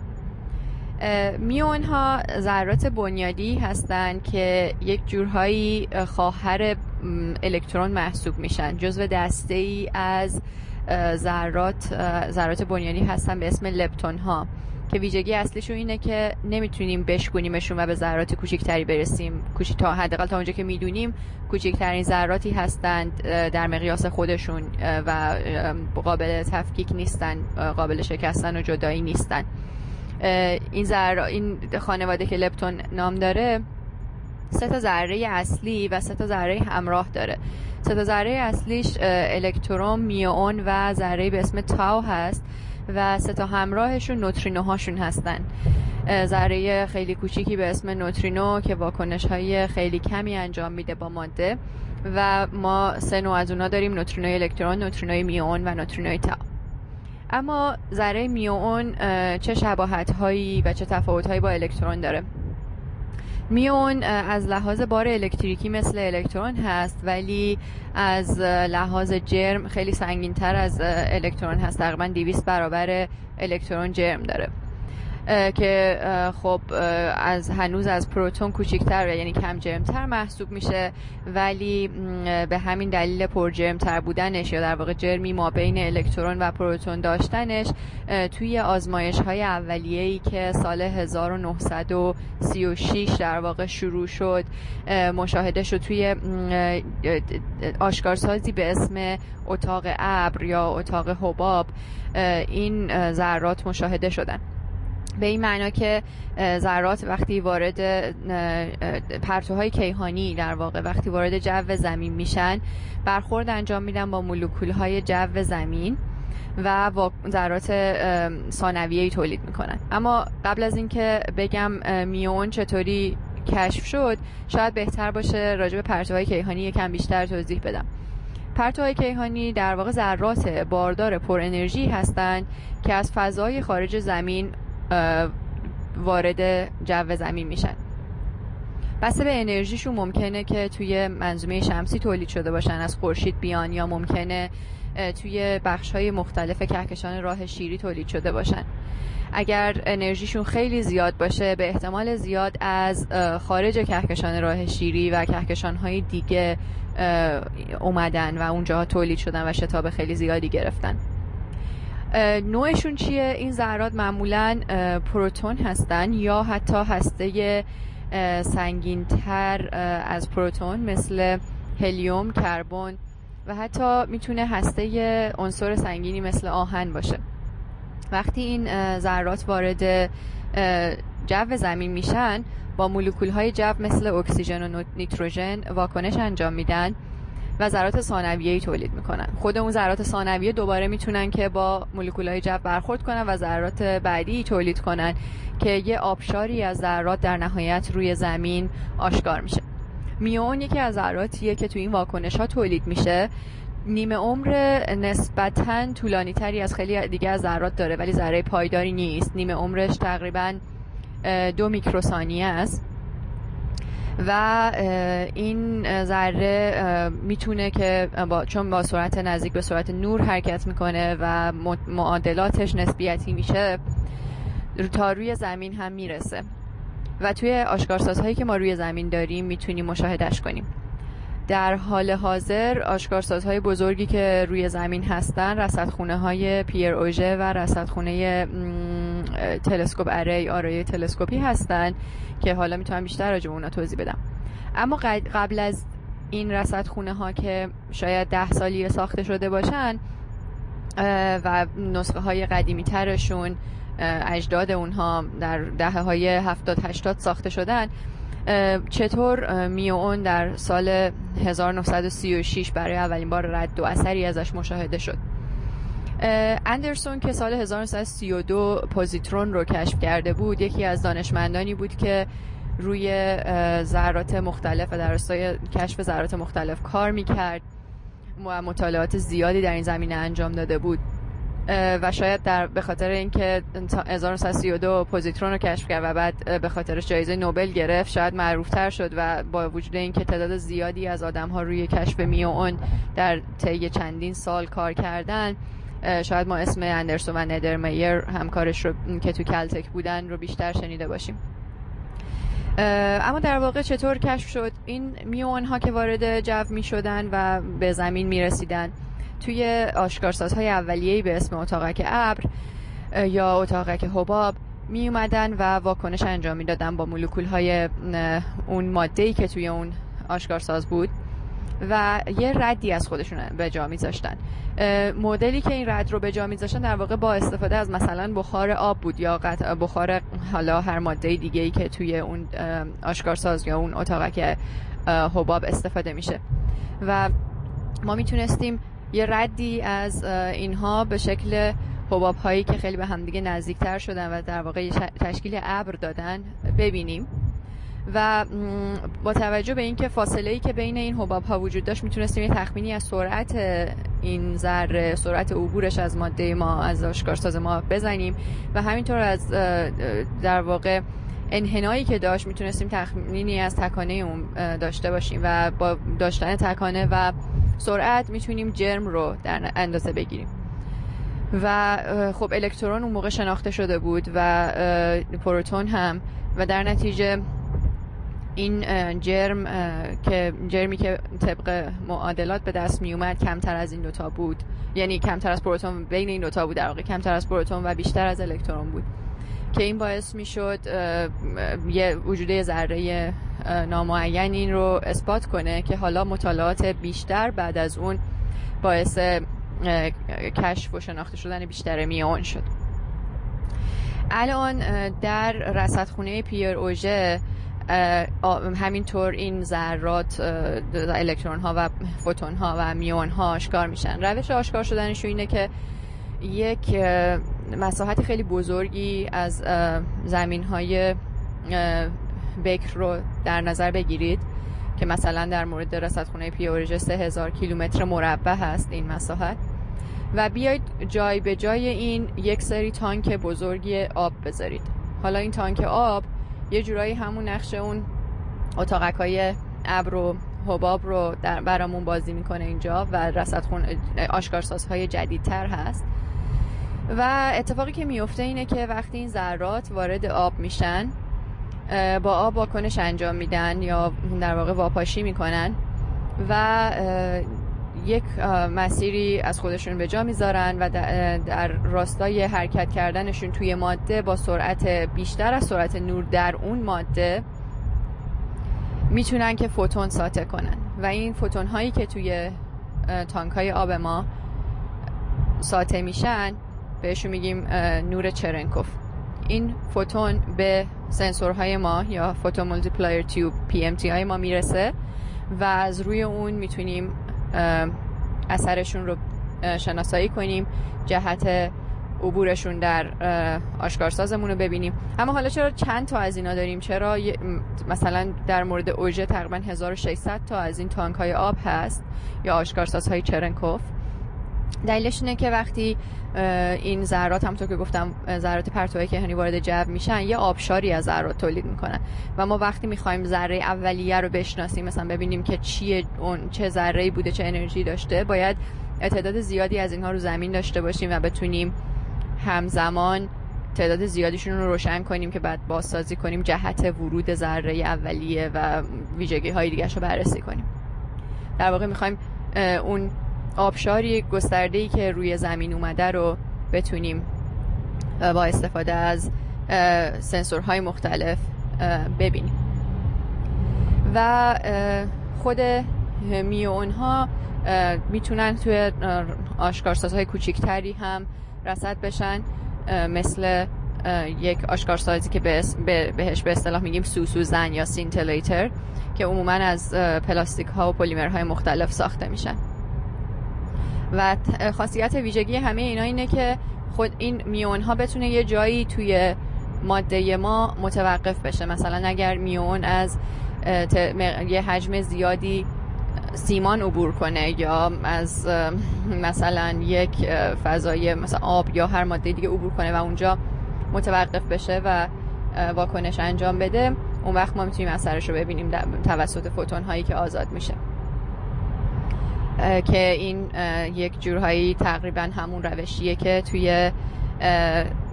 میون ها ذرات بنیادی هستند که یک جورهایی خواهر الکترون محسوب میشن. جزو دسته ای از ذرات ذرات بنیادی هستن به اسم لپتون ها که ویژگی اصلیشون اینه که نمی‌تونیم بشکنیمشون و به ذرات کوچکتری برسیم. کوچیک تا حداقل تا اونجا که می‌دونیم کوچکترین ذراتی هستند در مقیاس خودشون و قابل تفکیک نیستن قابل شکستن و جدایی نیستن. این ذره این خانواده که لپتون نام داره سه تا ذره اصلی و سه تا ذره همراه داره. سه تا ذره اصلیش الکترون میون و ذره به اسم تاو هست. و سه تا همراهشون نوترینوهاشون هستن. ذره خیلی کوچیکی به اسم نوترینو که واکنش های خیلی کمی انجام میده با ماده. و ما سه نوع از اونا داریم نوترینوی الکترون نوترینوی میون و نوترینوی تاو. اما ذره میون چه شباهت هایی و چه تفاوت هایی با الکترون داره؟ میون از لحاظ بار الکتریکی مثل الکترون هست ولی از لحاظ جرم خیلی سنگین تر از الکترون هست. تقریبا 200 برابر الکترون جرم داره. که خب از هنوز از پروتون کوچیکتر یعنی کم جرمتر محسوب میشه ولی به همین دلیل پر جرمتر بودنش یا در واقع جرمی ما بین الکترون و پروتون داشتنش توی آزمایش های اولیه که سال 1936 در واقع شروع شد مشاهده شد توی آشکارسازی به اسم اتاق ابر یا اتاق حباب این ذرات مشاهده شدن. به این معنا که ذرات وقتی وارد پرتوهای کیهانی در واقع وقتی وارد جو زمین میشن برخورد انجام میدن با مولکول های جو زمین و ذرات ثانویه‌ای تولید می‌کنن. اما قبل از اینکه بگم میون چطوری کشف شد شاید بهتر باشه راجع به پرتوهای کیهانی یکم بیشتر توضیح بدم. پرتوهای کیهانی در واقع ذرات باردار پر انرژی هستند که از فضای خارج زمین وارد جو زمین میشن. بسته به انرژیشون ممکنه که توی منظومه شمسی تولید شده باشن از خورشید بیان یا ممکنه توی بخش های مختلف کهکشان راه شیری تولید شده باشن. اگر انرژیشون خیلی زیاد باشه به احتمال زیاد از خارج کهکشان راه شیری و کهکشان های دیگه اومدن و اونجا تولید شدن و شتاب خیلی زیادی گرفتن. نوعشون چیه؟ این ذرات معمولا پروتون هستن یا حتی هسته سنگینتر از پروتون مثل هلیوم کربن و حتی می‌تونه هسته عنصر سنگینی مثل آهن باشه. وقتی این ذرات وارد جو زمین میشن با مولکول های جو مثل اکسیژن و نیتروژن واکنش انجام میدن. و ذرات ثانویه‌ای تولید می‌کنن. خود اون ذرات ثانویه دوباره می‌تونن که با مولکولهای جو برخورد کنن و ذرات بعدی تولید کنن که یه آبشاری از ذرات در نهایت روی زمین آشکار میشه. میون یکی از ذراتیه که تو این واکنش ها تولید میشه. نیمه عمر نسبتا طولانی تری از خیلی دیگه از ذرات داره ولی ذره پایداری نیست. نیمه عمرش تقریبا دو میکروثانیه است. و این ذره می‌تونه که با چون با سرعت نزدیک به سرعت نور حرکت می‌کنه و معادلاتش نسبیتی میشه تا روی زمین هم می‌رسه. و توی آشکارسازهایی که ما روی زمین داریم می‌تونیم مشاهدش کنیم. در حال حاضر آشکارسازهای بزرگی که روی زمین هستن رصدخونه های پیر اوژه و رصدخونه تلسکوپ اری آرای تلسکوپی هستن که حالا می‌تونم بیشتر راجع اونا توضیح بدم. اما قبل از این رصدخونه ها که شاید ده سالی ساخته شده باشن و نسخه های قدیمی ترشون اجداد اونها در دهه های 70 80 ساخته شدن چطور میون در سال 1936 برای اولین بار رد و اثری ازش مشاهده شد؟ اندرسون که سال 1932 پوزیترون رو کشف کرده بود یکی از دانشمندانی بود که روی ذرات مختلف و در راستای کشف ذرات مختلف کار می‌کرد و مطالعات زیادی در این زمینه انجام داده بود. و شاید در به خاطر اینکه 1932 پوزیترون رو کشف کرد و بعد به خاطرش جایزه نوبل گرفت شاید معروف تر شد و با وجود اینکه تعداد زیادی از آدم ها روی کشف میون در طی چندین سال کار کردن شاید ما اسم اندرسون و ندرمیر همکارش رو که تو کلتک بودن رو بیشتر شنیده باشیم. اما در واقع چطور کشف شد؟ این میون ها که وارد جو می شدن و به زمین می رسیدن توی آشکارسازهای اولیه‌ای به اسم اتاقک ابر یا اتاقک حباب می اومدن و واکنش انجام می‌دادن با مولکول های اون ماده ای که توی اون آشکارساز بود و یه ردی از خودشون به جا میذاشتن. مدلی که این رد رو به جا میذاشتن در واقع با استفاده از مثلا بخار آب بود یا بخار حالا هر ماده دیگه ای که توی اون آشکارساز یا اون اتاقک حباب استفاده میشه. و ما می‌تونستیم یه ردی از اینها به شکل حباب هایی که خیلی به همدیگه نزدیکتر شدن و در واقع تشکیل ابر دادن ببینیم. و با توجه به اینکه فاصله ای که بین این حباب ها وجود داشت می‌تونستیم یه تخمینی از سرعت این ذره سرعت عبورش از ماده ما از آشکارساز ما بزنیم و همینطور از در واقع انحنایی که داشت می‌تونستیم تخمینی از تکانه اون داشته باشیم و با داشتن تکانه و سرعت می‌تونیم جرم رو در اندازه بگیریم. و خب الکترون اون موقع شناخته شده بود و پروتون هم و در نتیجه این جرم که جرمی که طبق معادلات به دست می اومد کمتر از این دوتا بود یعنی کمتر از پروتون بین این دوتا بود در واقع کمتر از پروتون و بیشتر از الکترون بود. که این باعث می شد یه وجوده ذره نامعین این رو اثبات کنه که حالا مطالعات بیشتر بعد از اون باعث کشف و شناخته شدن بیشتر میون شد. الان در رصدخونه پیر اوژه همینطور این ذرات الکترون ها و فوتون ها و میون ها آشکار میشن. روش آشکار شدنشون اینه که یک مساحت خیلی بزرگی از زمین های بکر رو در نظر بگیرید که مثلا در مورد رصدخونه پیورژ 3000 کیلومتر مربع هست این مساحت. و بیاید جای به جای این یک سری تانک بزرگی آب بذارید. حالا این تانک آب یه جورایی همون نقش اون اتاقک های ابر و حباب رو در برامون بازی می‌کنه اینجا و رصدخون آشکارسازهای جدیدتر هست. و اتفاقی که میفته اینه که وقتی این ذرات وارد آب میشن با آب واکنش انجام میدن یا در واقع واپاشی می‌کنن و یک مسیری از خودشون به جا می‌ذارن و در راستای حرکت کردنشون توی ماده با سرعت بیشتر از سرعت نور در اون ماده می‌تونن که فوتون ساطع کنن. و این فوتون هایی که توی تانک های آب ما ساطع میشن بهشون میگیم نور چرنکوف. این فوتون به سنسورهای ما یا photomultiplier tube PMT های ما می‌رسه و از روی اون می‌تونیم اثرشون رو شناسایی کنیم جهت عبورشون در آشکارسازمون رو ببینیم. اما حالا چرا چند تا از اینا داریم؟ چرا مثلا در مورد اوژه تقریبا 1600 تا از این تانک های آب هست یا آشکارسازهای چرنکوف؟ دلیلش اینه که وقتی این ذرات همونطور که گفتم ذرات پرتوهای که وارد جو میشن یه آبشاری از ذرات تولید می‌کنن. و ما وقتی می‌خوایم ذره اولیه رو بشناسیم مثلا ببینیم که چیه اون چه ذره بوده چه انرژی داشته باید تعداد زیادی از اینها رو زمین داشته باشیم و بتونیم همزمان تعداد زیادیشون رو روشن کنیم که بعد بازسازی کنیم جهت ورود ذره اولیه و ویژگی های دیگه رو بررسی کنیم. در واقع می‌خوایم اون آبشاری گسترده ای که روی زمین اومده رو بتونیم با استفاده از سنسورهای مختلف ببینیم. و خود میون ها می‌تونن توی آشکارسازهای کوچیکتری هم رسد بشن مثل یک آشکارسازی که بهش به اصطلاح میگیم سوسوزن یا سینتلیتر که عموما از پلاستیک ها و پلیمرهای مختلف ساخته میشن. و خاصیت ویژگی همه اینا اینه که خود این میون ها بتونه یه جایی توی ماده ما متوقف بشه. مثلا اگر میون از یه حجم زیادی سیمان عبور کنه یا از مثلا یک فضای مثلا آب یا هر ماده دیگه عبور کنه و اونجا متوقف بشه و واکنش انجام بده اون وقت ما می‌تونیم اثرش رو ببینیم توسط فوتون هایی که آزاد میشه. که این یک جورهایی تقریبا همون روشیه که توی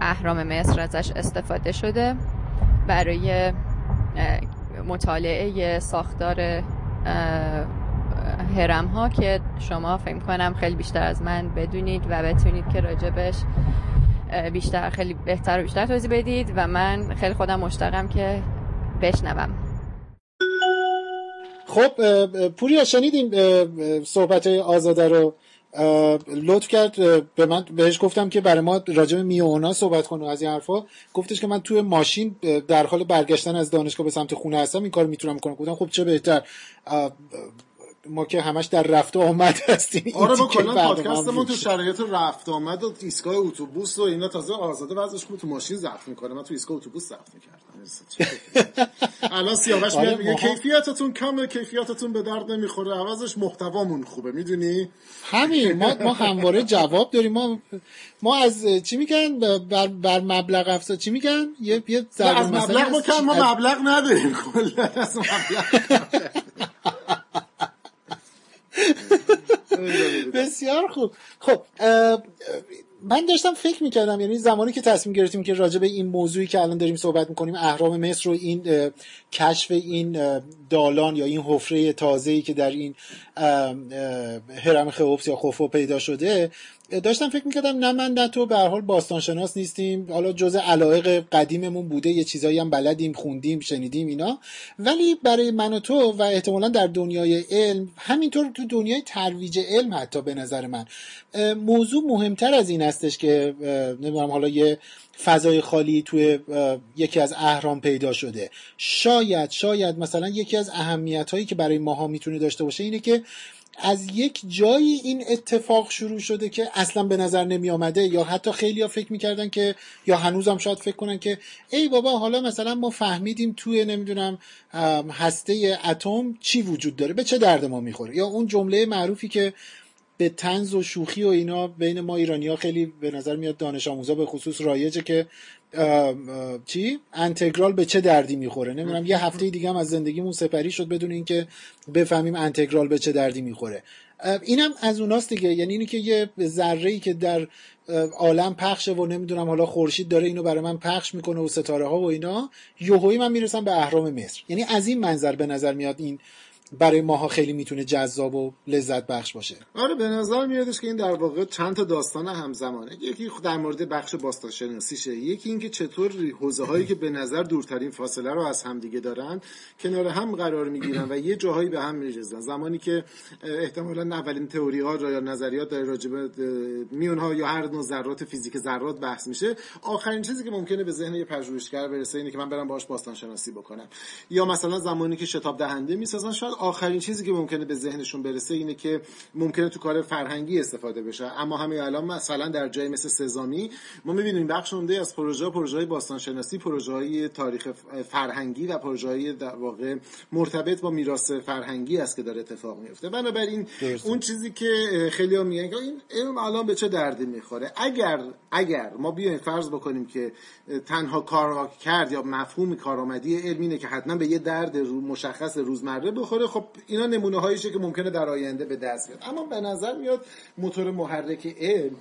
اهرام مصر ازش استفاده شده برای مطالعه ساختار هرم ها که شما فکر کنم خیلی بیشتر از من بدونید و بتونید که راجبش بیشتر خیلی بهتر و بیشتر توضیح بدید و من خیلی خودم مشتاقم که بشنوم. خب پوریا شنیدیم صحبت آزاده رو لطف کرد به من بهش گفتم که برای ما راجع به میونا صحبت کنه از این حرفا. گفتش که من توی ماشین در حال برگشتن از دانشگاه به سمت خونه هستم این کار می‌تونم کنم گفتم خب چه بهتر؟ ما که همش در رفت و آمد هستیم. آره با کلا پادکستمون تو شرایط رفت آمد و ایستگاه اتوبوس و اینا تازه آزاده وضعش تو ماشین ضبط می‌کنه. من تو ایستگاه اتوبوس ضبط می‌کردم. الان سیاوش میاد میگه کیفیتتون کمه کیفیتتون به درد نمی‌خوره عوضش محتوامون خوبه می‌دونی؟ همین ما ما همواره جواب داریم. ما ما از چی میگن؟ بر, بر مبلغ افزا چی میگن؟ یه یه از مبلغ ما کم ما مبلغ نداریم. کلا از مبلغ. بسیار خوب. خب من داشتم فکر می‌کردم یعنی زمانی که تصمیم گرفتیم که راجع به این موضوعی که الان داریم صحبت می‌کنیم اهرام مصر و این کشف این دالان یا این حفره تازه‌ای که در این هرم خئوپس یا خوفو پیدا شده داشتم فکر می‌کردم نه من نه تو به حال باستانشناس نیستیم. حالا جزء علایق قدیممون بوده یه چیزایی هم بلدیم خوندیم شنیدیم اینا. ولی برای من و تو و احتمالا در دنیای علم همینطور تو دنیای ترویج علم حتی به نظر من موضوع مهمتر از این هستش که نمی‌دونم حالا یه فضای خالی توی یکی از اهرام پیدا شده. شاید شاید مثلا یکی از اهمیت هایی که برای ماها می‌تونه داشته باشه اینه که از یک جایی این اتفاق شروع شده که اصلا به نظر نمی آمده یا حتی خیلی ها فکر می‌کردن که یا هنوزم شاید فکر کنن که ای بابا حالا مثلا ما فهمیدیم توی نمی‌دونم هسته اتم چی وجود داره؟ به چه درد ما می‌خوره؟ یا اون جمله معروفی که به تنز و شوخی و اینا بین ما ایرانی ها خیلی به نظر میاد دانش آموزا به خصوص رایجه که چی؟ انتگرال به چه دردی می‌خوره؟ نمی‌دونم یه هفته دیگه هم از زندگیمون سپری شد بدون اینکه بفهمیم انتگرال به چه دردی می‌خوره. اینم از اوناست دیگه. یعنی اینی که یه ذره ای که در عالم پخشه و نمی‌دونم حالا خورشید داره اینو برای من پخش می‌کنه و ستاره ها و اینا یوهویی من می‌رسم به اهرام مصر. یعنی از این منظر به نظر میاد این برای ماها خیلی می‌تونه جذاب و لذت بخش باشه. آره به نظر میادش که این در واقع چند تا داستان همزمانه. یکی در مورد بخش باستان شناسیشه یکی اینکه چطور حوزه هایی که به نظر دورترین فاصله رو از همدیگه دارن کنار هم قرار می‌گیرن و یه جاهایی به هم میریزن. زمانی که احتمالا اولین تئوری ها یا نظریات در راجع میون ها یا هر نوع ذرات فیزیک ذرات بحث میشه آخرین چیزی که ممکنه به ذهن یه پژوهشگر برسه اینه که من برم باهاش باستان شناسی بکنم. یا مثلا زمانی که شتاب دهنده می‌سازن شاید آخرین چیزی که ممکنه به ذهنشون برسه اینه که ممکنه تو کار فرهنگی استفاده بشه. اما همین الان مثلا در جای مثل سزامی ما می‌بینیم بخش عمده از پروژه پروژه های باستان شناسی پروژه های تاریخ فرهنگی و پروژه های در واقع مرتبط با میراث فرهنگی است که داره اتفاق میفته بنابراین اون چیزی که خیلی میگن که این علم الان به چه دردی می‌خوره؟ اگر اگر ما بیایم فرض بکنیم که تنها کار کرد یا مفهوم کارآمدی علم اینه که حتما به یه درد مشخص روزمره بخوره خب اینا نمونه هاییشه که ممکنه در آینده به دست بیاد. اما به نظر میاد موتور محرک علم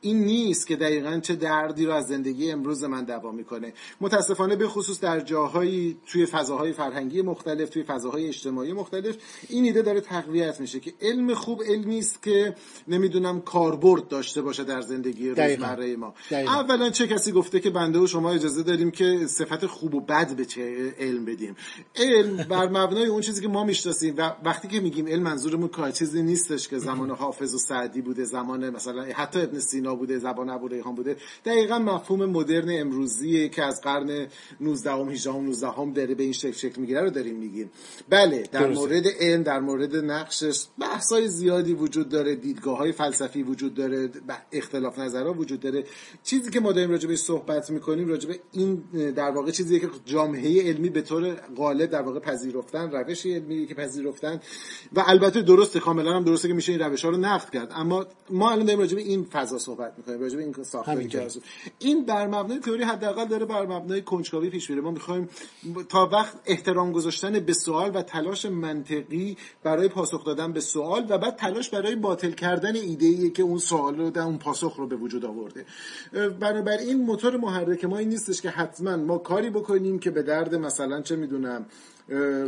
این نیست که دقیقا چه دردی رو از زندگی امروز من دوا می‌کنه. متاسفانه به خصوص در جاهایی توی فضاهای فرهنگی مختلف توی فضاهای اجتماعی مختلف این ایده داره تقویت میشه که علم خوب علمی است که نمی‌دونم کاربرد داشته باشه در زندگی روزمره ما. اولا چه کسی گفته که بنده و شما اجازه داریم که صفت خوب و بد به چه علم بدیم؟ علم بر مبنای اون چیزی که ما می‌شناسیم و وقتی که میگیم علم منظورمون کار چیزی نیستش که زمان حافظ و سعدی بوده زمان مثلا حتی ابن سینا بوده زبان ابو ریحان بوده دقیقا مفهوم مدرن امروزی که از قرن 19 ام 18 ام 19 ام داره به این شکل شکل می‌گیره رو داریم میگیم بله در درسته. مورد علم در مورد نقشش بحث‌های زیادی وجود داره دیدگاه های فلسفی وجود داره اختلاف نظرها وجود داره چیزی که ما داریم راجع به صحبت می‌کنیم راجع به این در واقع چیزی که جامعه علمی به طور غالب در واقع پذیرفتن روش علمی که پذیرفتن و البته درسته کاملا هم درسته که میشه این روش ها رو نقد کرد. اما ما الان داریم راجع به این فضا صحبت می‌کنیم راجع به این ساختاری که این بر مبنای تئوری حداقل داره بر مبنای کنجکاوی پیش میره. ما می‌خوایم تا وقت احترام گذاشتن به سوال و تلاش منطقی برای پاسخ دادن به سوال و بعد تلاش برای باطل کردن ایده ای که اون سوال رو اون پاسخ رو به وجود آورده. بنابراین موتور محرک ما این نیستش که حتما ما کاری بکنیم که به درد مثلا چه می‌دونم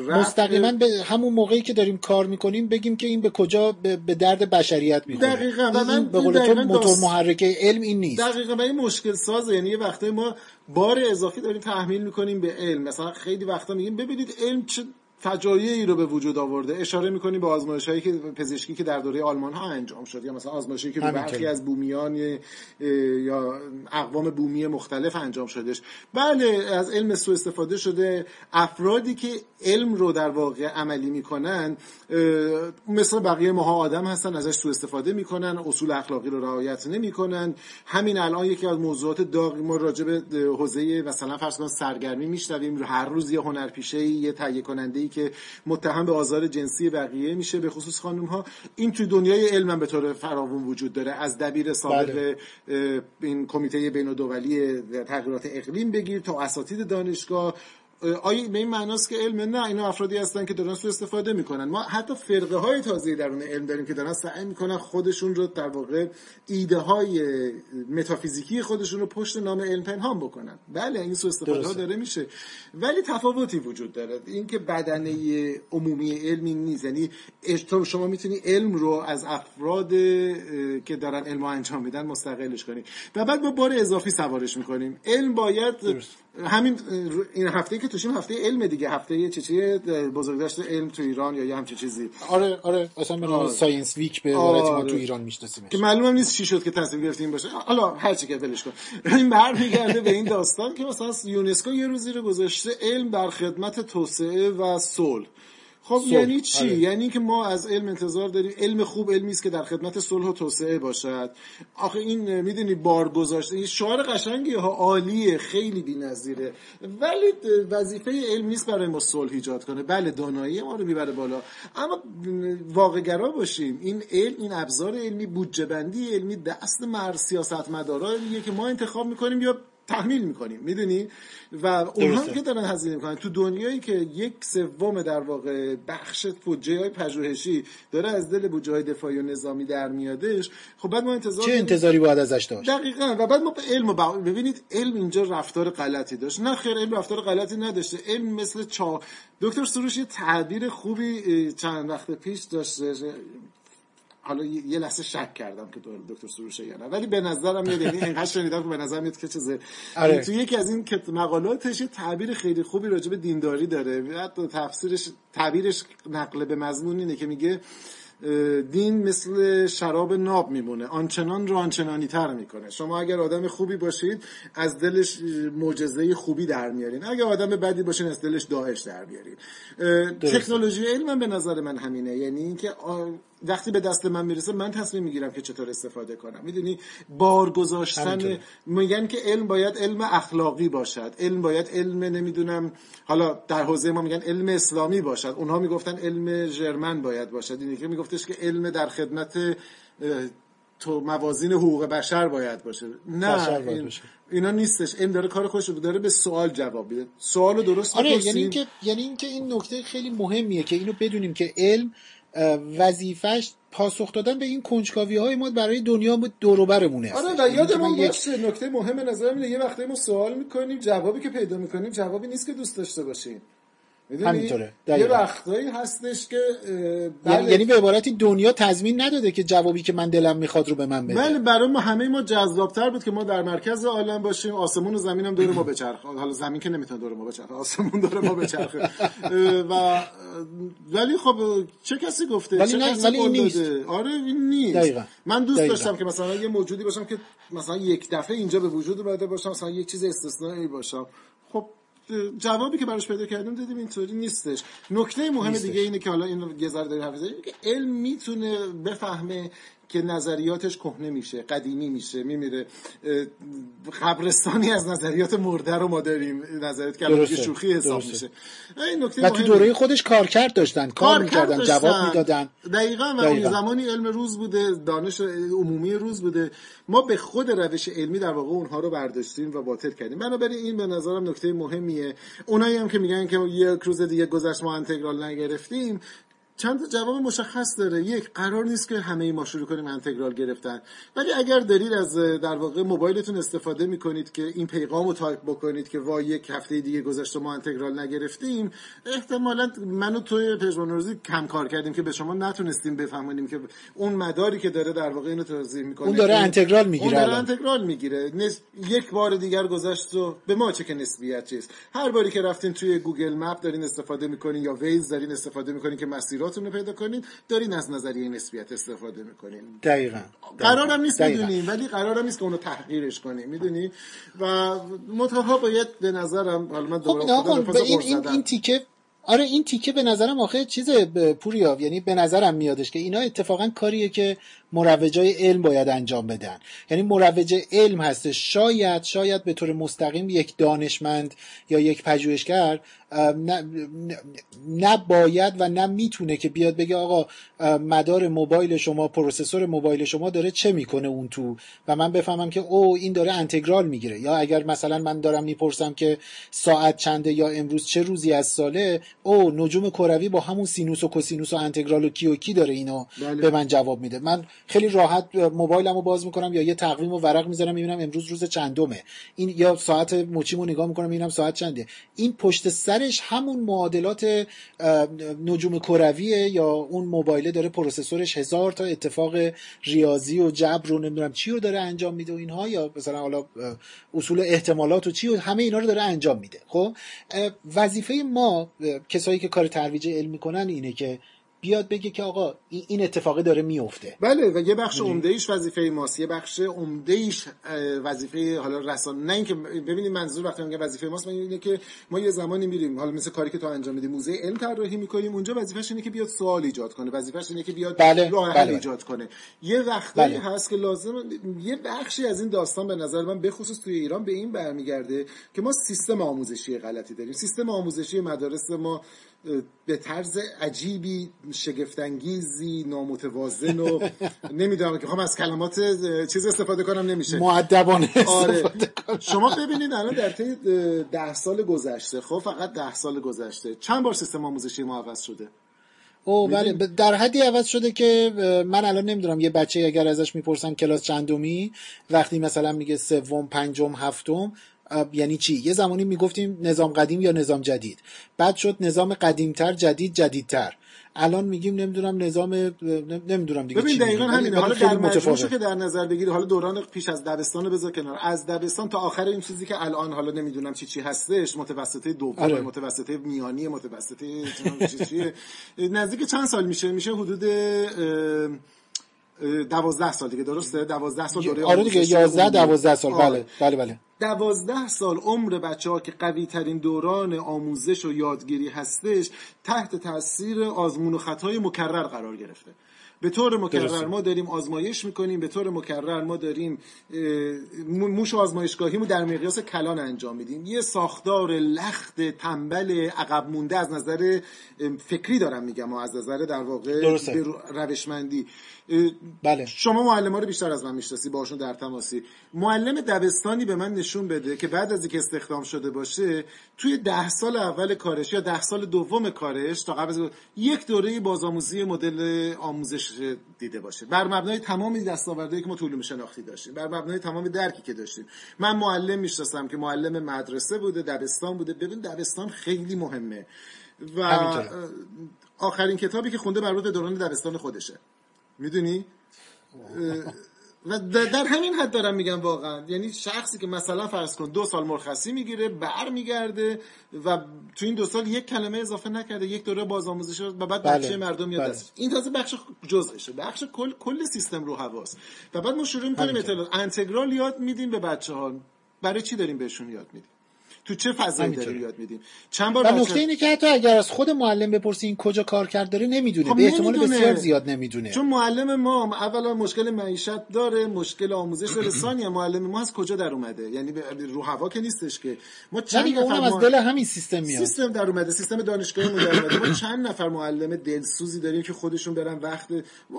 مستقیما به همون موقعی که داریم کار می‌کنیم بگیم که این به کجا به درد بشریت می‌خوره. دقیقا. و من به قول تو موتور محرک علم این نیست. دقیقا و این مشکل سازه یعنی یه وقتایی ما بار اضافی داریم تحمیل می‌کنیم به علم. مثلا خیلی وقتا میگیم ببینید علم چه فجایعی رو به وجود آورده. اشاره می‌کنیم به آزمایش هایی که پزشکی که در دوره آلمان ها انجام شد. یا مثلا آزمایشی که برخی از بومیان یا اقوام بومی مختلف انجام شدش. بله از علم سو استفاده شده. افرادی که علم رو در واقع عملی می‌کنن مثل بقیه ماها آدم هستن ازش سو استفاده می‌کنن اصول اخلاقی رو رعایت نمی‌کنن. همین الان یکی از موضوعات داغ ما راجع به حوزه مثلا فرض سرگرمی میشنویم. هر روز یه هنرپیشه یه تهیه کننده که متهم به آزار جنسی بقیه میشه. به خصوص خانم ها این توی دنیای علم به طور فراوون وجود داره. از دبیر سابق بله. این کمیته بین تغییرات اقلیم بگیر تا اساتید دانشگاه. آیا به این معناست که علم نه اینا افرادی هستن که دارن سو استفاده می‌کنن. ما حتی فرقه های تازه درون علم داریم که دارن سعی می‌کنن خودشون رو در واقع ایده های متافیزیکی خودشون رو پشت نام علم پنهان بکنن. بله این سو استفاده ها داره میشه. ولی تفاوتی وجود داره. اینکه بدنه عمومی علمی نیست. یعنی شما می‌تونی علم رو از افراد که دارن علم انجام میدن مستقلش کنی. و بعد با بار اضافی سوارش می‌کنیم. علم باید همین این هفته که توشیم هفته علم دیگه هفته چه چیه بزرگداشت علم تو ایران یا یه همچین چیزی. آره آره اصلا به آره. Science Week به آره. ما تو ایران می‌شناسیم که معلوم نیست چی شد که تصمیم گرفتیم باشه. حالا هر چی که ولش کن. این برمیگرده به این داستان که مثلا یونسکو یه روزی رو گذاشته علم در خدمت توسعه و صلح. خب یعنی چی؟ آره. یعنی که ما از علم انتظار داریم. علم خوب علمی است که در خدمت صلح و توسعه باشد. آخه این می‌دونی بار گذاشته این شعار قشنگی ها عالیه خیلی بی‌نظیره. ولی وظیفه علم نیست برای ما صلح ایجاد کنه. بله دانایی ما رو می‌بره بالا. اما واقعگرا باشیم. این علم این ابزار علمی بودجه بندی علمی دست مر سیاست مداراییه که ما انتخاب می‌کنیم یا تحمیل می‌کنیم می‌دونی؟ و اونها که دارن هزینه می‌کنن تو دنیایی که یک سوم در واقع بخش بودجه های پژوهشی داره از دل بودجه های دفاعی و نظامی در میادش خب بعد ما انتظار چه انتظاری باید ازش داشت؟ دقیقا. و بعد ما به علم ببینید علم اینجا رفتار غلطی داشت. نه خیر علم رفتار غلطی نداشته. علم مثل چا دکتر سروش یه تعبیر خوبی چند وقت پیش داشته حالا یه لحظه شک کردم که دکتر سروشه یا نه. ولی به نظرم میاد یعنی اینقدر شنیدم که به نظر میاد که چیزه آره. تو یکی از این مقالاتش یه تعبیر خیلی خوبی راجع به دینداری داره. تفسیرش تعبیرش نقل به مضمون اینه که میگه دین مثل شراب ناب میمونه. آنچنان رو آنچنانی تر می‌کنه. شما اگر آدم خوبی باشید از دلش معجزه خوبی در میارین. اگر آدم بدی باشین از دلش داعش در میارین. تکنولوژی علم به نظر من همینه. یعنی اینکه وقتی به دست من می‌رسه من تصمیم می‌گیرم که چطور استفاده کنم. می‌دونی؟ بار گذاشتن میگن که علم باید علم اخلاقی باشد. علم باید علم نمی‌دونم حالا در حوزه ما میگن علم اسلامی باشد. اونها می‌گفتن علم ژرمن باید باشد. اینی که میگفتش که علم در خدمت تو موازین حقوق بشر باید باشه. نه این... اینا نیستش. علم داره کار خودش رو داره به سوال جواب میده. سوالو درست آره یعنی اینکه یعنی اینکه این نکته خیلی مهمیه که اینو بدونیم که علم وظیفش پاسخ دادن به این کنجکاوی های ما برای دنیا دوروبرمونه آره و یادمون یک نکته مهم نظر اینه یه وقتی ما سوال می‌کنیم جوابی که پیدا می‌کنیم جوابی نیست که دوست داشته باشیم. همینطوره. یه وقتایی هستش که یعنی-, بله. یعنی به عبارتی دنیا تضمین نداده که جوابی که من دلم می‌خواد رو به من بده. بله برای ما همه ما جذابتر بود که ما در مرکز عالم باشیم. آسمون و زمین هم دور ما بچرخه حالا زمین که نمی‌تونه دور ما بچرخه آسمون دور ما بچرخه و ولی خب چه کسی گفته؟ ولی چه نه کسی ولی این نیست. آره این نیست. دقیقا. من دوست دقیقا. داشتم که مثلا یه موجودی باشم که مثلا یک دفعه اینجا به وجود اومده باشم مثلا یک چیز استثنایی باشم. جوابی که براش پیدا کردیم دیدیم اینطوری نیستش نکته مهم نیستش. دیگه اینه که حالا این یه ذره داریم حرف که علم می‌تونه بفهمه که نظریاتش کهنه میشه قدیمی میشه میمیره قبرستانی از نظریات مرده رو ما داریم نظریات که شوخی حساب درسته. میشه این نکته و تو. دوره خودش کارکرد داشتن کار می‌کردن. جواب می‌دادن دقیقا و دقیقاً. اون زمانی علم روز بوده دانش عمومی روز بوده ما به خود روش علمی در واقع اونها رو برداشتیم و باطل کردیم بنابراین این به نظرم نکته مهمیه اونایی هم که میگن که یک روز دیگه گذشت ما انتگرال نگرفتیم چند تا جواب مشخص داره. یک قرار نیست که همه ما شروع کنیم انتگرال گرفتن. ولی اگر دارید از در واقع موبایلتون استفاده می‌کنید که این پیغام رو تایپ بکنید که وای یک هفته دیگه گذشته ما انتگرال نگرفتیم احتمالا من و توی پژمان روزی کم کار کردیم که به شما نتونستیم بفهمونیم که اون مداری که داره در واقع اینو توضیح می‌کنه. اون داره انتگرال می‌گیره اون داره. انتگرال می‌گیره. نس... یک بار دیگر گذشت و به ما چه که نسبیت چیست. هر باری که رفتین توی Google Map دارین استفاده می‌کنین یا Waze دارین استفاده می‌کنین که مسیراتون رو پیدا کنین دارین از نظریه نسبیت استفاده می‌کنین دقیقا قرارم نیست دقیقاً. بدونیم ولی قرارم نیست که اونو تحقیرش کنیم می‌دونی و منتها باید به نظرم حالا من خب دوباره به این, این. این تیکه آره این تیکه به نظرم آخه چیز ب- پوریا یعنی به نظرم میادش که اینا اتفاقا کاریه که مروجای علم باید انجام بدن. یعنی مروج علم هستش. شاید شاید به طور مستقیم یک دانشمند یا یک پژوهشگر نه, باید و نه می‌تونه که بیاد بگه آقا مدار موبایل شما پروسسور موبایل شما داره چه می‌کنه اون تو؟ و من بفهمم که او این داره انتگرال می‌گیره. یا اگر مثلا من دارم می‌پرسم که ساعت چنده یا امروز چه روزی از ساله او نجوم کروی با همون سینوس و کوسینوس و انتگرال و کی و کی داره اینو بله. به من جواب میده. من خیلی راحت موبایلمو باز می‌کنم یا یه تقویم و ورق می‌ذارم می‌بینم امروز روز چندمه. این یا ساعت مچیمو نگاه می‌کنم می‌بینم ساعت چنده. این پشت سرش همون معادلات نجوم کرویه یا اون موبایله داره پروسسورش هزار تا اتفاق ریاضی و جبر رو نمی‌دونم چی رو داره انجام میده و اینها یا مثلا حالا اصول احتمالات و چی و همه اینا رو داره انجام میده. خب وظیفه ما کسایی که کار ترویج علم می‌کنن اینه که بیاد بگه که آقا این اتفاقی داره میفته بله و یه بخش عمده ایش وظیفه ماست یه بخش عمده ایش وظیفه حالا رسانه نه اینکه ببینید منظور وقتی میگم وظیفه ماست من اینه که ما یه زمانی میریم حالا مثل کاری که تو انجام میدی موزه علم طراحی می‌کنیم اونجا وظیفش اینه که بیاد سوال ایجاد کنه وظیفش اینه که بیاد بله، راه بله،. ایجاد کنه یه وقتایی بله. هست که لازم یه بخشی از این داستان به نظر من به خصوص توی ایران به این برمیگرده که ما سیستم آموزشی غلطی داریم سیستم آموزشی مدارس ما به طرز عجیبی شگفتانگیزی نامتوازن و نمی‌دونم که خواهم از کلمات چیز استفاده کنم نمیشه. معدبانه آره. شما ببینید الان در طی ده سال گذشته خب فقط ده سال گذشته چند بار سیستم آموزشی ما عوض شده؟ او بله در حدی عوض شده که من الان نمی‌دونم یه بچه اگر ازش می‌پرسم کلاس چندمی وقتی مثلا میگه سوم پنجم هفتم یعنی چی؟ یه زمانی می‌گفتیم نظام قدیم یا نظام جدید. بعد شد نظام قدیمتر جدید جدیدتر. الان میگیم نمی‌دونم نظام نمی‌دونم دیگه ببین دقیقا همینه. ولی حالا در مجموعشو متفاوت. که در نظر بگیری حالا دوران پیش از دبستان رو بذار کنار. از دبستان تا آخر این چیزی که الان حالا نمی‌دونم چی چی هستش متوسطه دوم آره. متوسطه میانی متوسطه چی چیه نزدیک چند سال میشه؟ میشه حدود دوازده سال دیگه درسته دوازده سال دوره آره دیگه آموزشی 11 عمومی. 12 سال آره. بله بله بله دوازده سال عمر بچه ها که قوی ترین دوران آموزش و یادگیری هستش تحت تاثیر آزمون و خطای مکرر قرار گرفته به طور مکرر درسته. ما داریم آزمایش می‌کنیم به طور مکرر ما داریم موش آزمایشگاهی در مقیاس کلان انجام میدیم یه ساختار لخت تنبل عقب مونده از نظر فکری دارم میگم و از نظر در واقع درسته. روشمندی بله. شما معلم ها رو بیشتر از من می‌شناسی باشون در تماسی. معلم دبستانی به من نشون بده که بعد از اینکه استخدام شده باشه توی ده سال اول کارش یا ده سال دوم کارش تا قبل از یک دوره بازآموزی مدل آموزش دیده باشه. بر مبنای تمام دستاوردهایی که ما علوم شناختی داشتیم بر مبنای تمام درکی که داشتیم. من معلم می‌شناسم که معلم مدرسه بوده دبستان بوده. ببین دبستان خیلی مهمه. و آخرین کتابی که خونده به دوران دبستان خودشه. می‌دونی؟ و در همین حد دارم میگم واقعا. یعنی شخصی که مثلا فرض کن دو سال مرخصی می‌گیره بر میگرده و تو این دو سال یک کلمه اضافه نکرده یک دوره بازآموزش و بعد بله. بچه مردم یاد بله. این تازه بخش جزءشه بخش کل کل سیستم رو حواس و بعد ما شروع می‌کنیم اطلاعات انتگرال یاد میدیم به بچه ها برای چی داریم بهشون یاد میدیم؟ تو چه فضایی داریم یاد میدیم چند بار و نکته اینه که حتی اگر از خود معلم بپرسی این کجا کار کرد داره نمی‌دونه. خب به احتمال بسیار زیاد نمی‌دونه. چون معلم ما اولا مشکل معیشت داره مشکل آموزش داره. ثانیا معلم ما از کجا در اومده؟ یعنی رو هوا که نیستش که. ما چند نفر اونم از دل همین سیستم میاد. سیستم در اومده سیستم دانشگاهی در اومده. ما چند نفر معلم دلسوزی داریم که خودشون برن وقت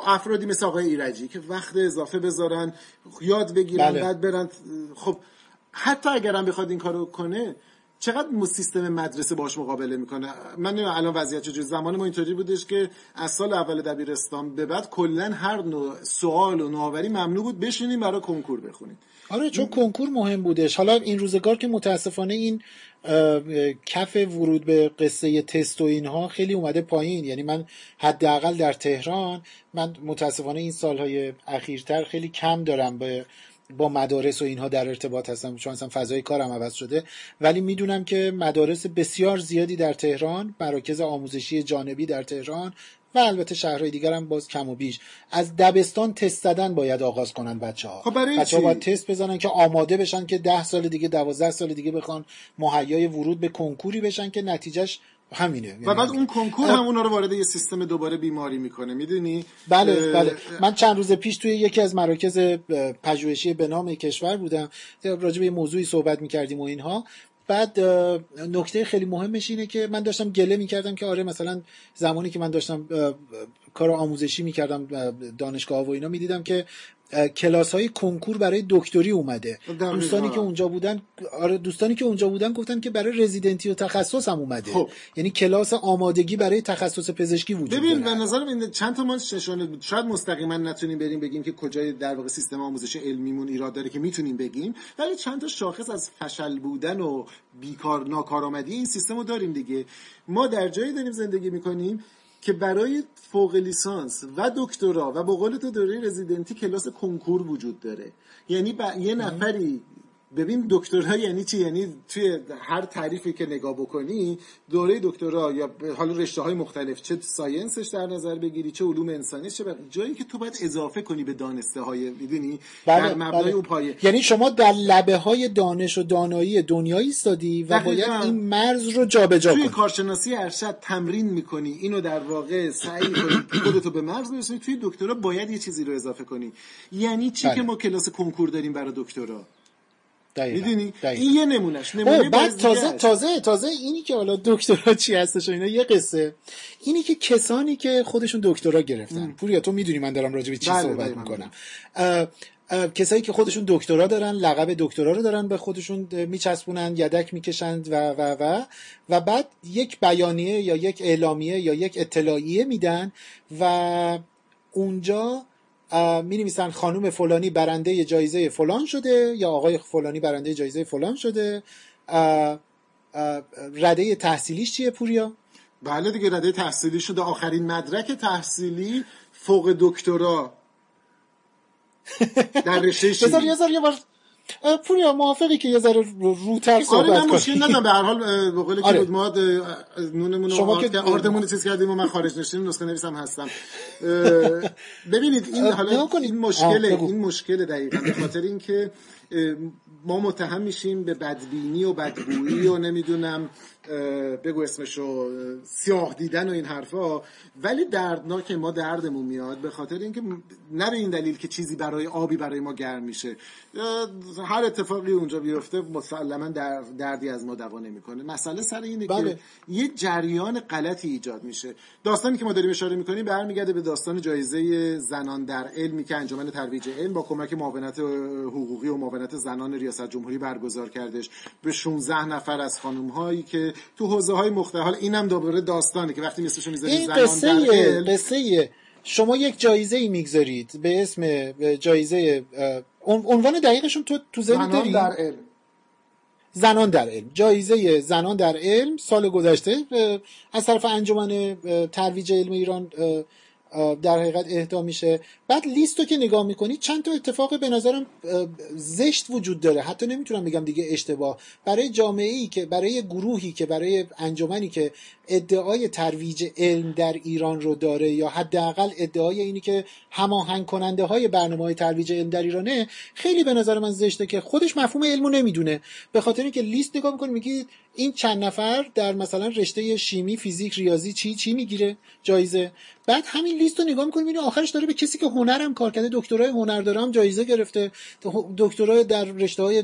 افرادی مثل آقای ایرجی که وقت اضافه بذارن یاد بگیرن بله. بعد برن خب حتی اگرم بخواد این کارو کنه چقدر سیستم مدرسه باش مقابله می‌کنه؟ من الان وضعیت چجوری زمان ما اینطوری بودش که از سال اول دبیرستان به بعد کلا هر نوع سوال و نوآوری ممنوع بود بشینیم برای کنکور بخونیم. آره چون کنکور مهم بودش. حالا این روزگار که متاسفانه این کف ورود به قصه تست و اینها خیلی اومده پایین. یعنی من حداقل در تهران من متاسفانه این سالهای اخیرتر خیلی کم دارم به با مدارس و اینها در ارتباط هستم. چون اصلا فضای کارم عوض شده. ولی می‌دونم که مدارس بسیار زیادی در تهران مراکز آموزشی جانبی در تهران و البته شهرهای دیگر هم باز کم و بیش. از دبستان تست زدن باید آغاز کنن بچه ها خب بچه ها باید تست بزنن که آماده بشن که ده سال دیگه دوازده سال دیگه بخوان مهیای ورود به کنکوری بشن که نتیجهش همینه. و بعد اون کنکور هم اونا رو وارد یه سیستم دوباره بیماری می‌کنه. می‌دونی؟ بله بله. من چند روز پیش توی یکی از مراکز پژوهشی به نام کشور بودم. راجع به موضوعی صحبت می‌کردیم و اینها. بعد نکته خیلی مهمش اینه که من داشتم گله می‌کردم که آره مثلا زمانی که من داشتم کار آموزشی می‌کردم دانشگاه و اینا می‌دیدم که کلاس های کنکور برای دکتری اومده. دوستانی که اونجا بودن آره دوستانی که اونجا بودن گفتن که برای رزیدنتی و تخصص هم اومده. خب. یعنی کلاس آمادگی برای تخصص پزشکی وجود ببین به نظرم این چند تا ما بود؟ شاید مستقیما نتونیم بریم بگیم که کجای در واقع سیستم آموزش علمیمون ایراد داره که می‌تونیم بگیم. ولی چند تا شاخص از فشل بودن و بیکار ناکارآمدی این سیستم رو داریم دیگه. ما در جایی داریم زندگی می‌کنیم که برای فوق لیسانس و دکترا و به قول تو دوره رزیدنتی کلاس کنکور وجود داره. یعنی یه نفری ببین دکترا یعنی چی؟ یعنی توی هر تعریفی که نگاه بکنی دوره دکترا یا حالا رشته های مختلف چه ساینسش در نظر بگیری چه علوم انسانی چه جایی که تو باید اضافه کنی به دانسته های می‌دونی بله، در مبنای بله. اون پایه. یعنی شما در لبه های دانش و دانایی دنیا ایستادی و باید این مرز رو جابجا کنی. توی کارشناسی ارشد تمرین می‌کنی اینو در واقع سعی کنی خودتو به مرز برسونی توی دکترا باید یه چیزی رو اضافه کنی. یعنی چی بله. که ما کلاس کنکور داریم برای دکترا؟ می‌دونی؟ این یه نمونهش نمونه بعد تازه تازه تازه اینی که حالا دکترا چی هستش اینا یه قصه. اینی که کسانی که خودشون دکترا گرفتن. پوریا تو می‌دونی من دارم راجع به چی بله صحبت بله می‌کنم. کسایی که خودشون دکترا دارن لقب دکترا رو دارن به خودشون میچسبونن یدک می‌کشند و و و و بعد یک بیانیه یا یک اعلامیه یا یک اطلاعیه میدن و اونجا می نویسن خانوم فلانی برنده جایزه فلان شده یا آقای فلانی برنده جایزه فلان شده. رده تحصیلیش چیه پوریا؟ بله دیگه رده تحصیلی شده. آخرین مدرک تحصیلی فوق دکترا. در رشته یه یه بار پوریا موافقی که یه ذره روتر صحبت کنیم آره مشکل ندارم. به هر حال به قول آره. که ما نونمون شما که آردمون چیز کردیم و من خارج نشین نسخه نویسم هستم. ببینید این حالا این مشکله این مشکل دقیقا به خاطر اینکه ما متهم میشیم به بدبینی و بدگویی و نمی‌دونم بگو اسمشو سیاه دیدن و این حرفا. ولی دردناک ما دردمون میاد به خاطر اینکه نه به این دلیل که چیزی برای آبی برای ما گرم میشه. هر اتفاقی اونجا بیفته مسلما در دردی از ما دوا نمی‌کنه. مسئله سر اینه بله. که یه جریان غلطی ایجاد میشه. داستانی که ما داریم اشاره می‌کنیم برمیگرده به داستان جایزه زنان در علمی که انجمن ترویج علم با کمک معاونت حقوقی و معاونت زنان ریاست جمهوری برگزار کردش. به 16 نفر از خانم هایی که تو حوزه های مختلف. حالا اینم دوباره داستانه که وقتی مثلشو می‌ذاری این قصه قصه شما یک جایزه ای می‌گذارید به اسم جایزه عنوان دقیقشون تو تو ذهن داری؟ در علم. زنان در علم. جایزه زنان در علم سال گذشته از طرف انجمن ترویج علم ایران در حقیقت اهدا میشه. بعد لیست رو که نگاه می‌کنید چند تا اتفاق به نظرم زشت وجود داره. حتی نمی‌تونم بگم دیگه اشتباه. برای جامعه ای که برای گروهی که برای انجمنی که ادعای ترویج علم در ایران رو داره یا حداقل ادعای اینی که هماهنگ کننده های برنامه های ترویج علم در ایرانه خیلی به نظر من زشته که خودش مفهوم علمو نمی‌دونه. به خاطر اینکه لیست نگاه می‌کنه میگید این چند نفر در مثلا رشته شیمی فیزیک ریاضی چی چی می‌گیره جایزه. بعد همین لیست رو نگاه می‌کنیم ببینید آخرش داره به کسی که هنرم کار کرده دکترای هنر داره جایزه گرفته. دکترای در رشته های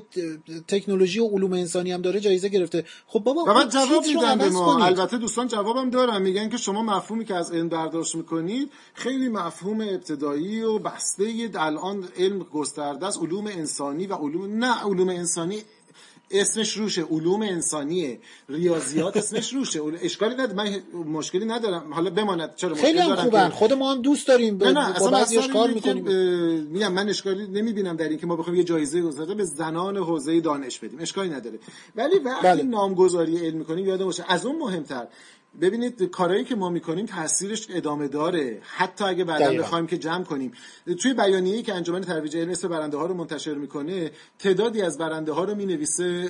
تکنولوژی و علوم انسانی هم داره جایزه گرفته. خب بابا بعد جواب میدن به ما. البته دوستان جوابم دارن. میگن که شما مفهومی که از علم برداشت می‌کنید خیلی مفهوم ابتدایی و بسته الان علم گسترده است علوم انسانی و علوم نه علوم انسانی اسمش روشه علوم انسانیه. ریاضیات اسمش روشه. اشکالی نداره. من مشکلی ندارم. حالا بماند. چرا خیلی هم خوبن خود ما هم دوست داریم. نه نه اصلا کار می‌کنیم. میگم من اشکالی نمی‌بینم در اینکه ما بخوایم یه جایزه گذاشته به زنان حوزه دانش بدیم. اشکالی نداره. ولی وقتی بله. نامگذاری علم می‌کنیم یادم باشه. از اون مهمتر. ببینید کارهایی که ما می‌کنیم تاثیرش ادامه داره. حتی اگه بعدا بخوایم که جمع کنیم. توی بیانیه‌ای که انجمن ترویج علم اسم برنده ها رو منتشر می‌کنه تعدادی از برنده ها رو می‌نویسه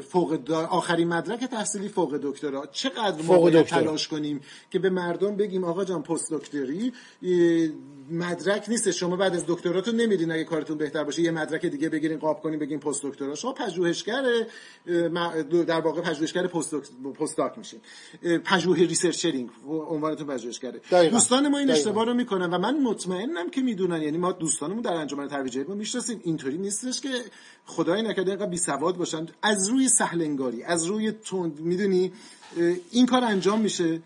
فوق آخرین مدرک تحصیلی فوق دکترا. چقدر ما تلاش کنیم که به مردم بگیم آقا جان پست دکتری مدرک نیست شما بعد از دکتراتون نمیدین اگه کارتون بهتر باشه یه مدرک دیگه بگیرین قاب کنین بگین پست دکترا شما پژوهشگر در واقع پژوهشگر post postdoc میشین پژوه researcher اینه عنوانتون پژوهشگره. دوستان ما این اشتباه رو می‌کنن و من مطمئنم که می‌دونن. یعنی ما دوستانمون در انجمن ترویج علم می‌شناسیم. اینطوری نیستش که خدای نکرده اینقدر بی سواد باشن. از روی سهل انگاری از روی تند می‌دونی؟ این کار انجام میشه.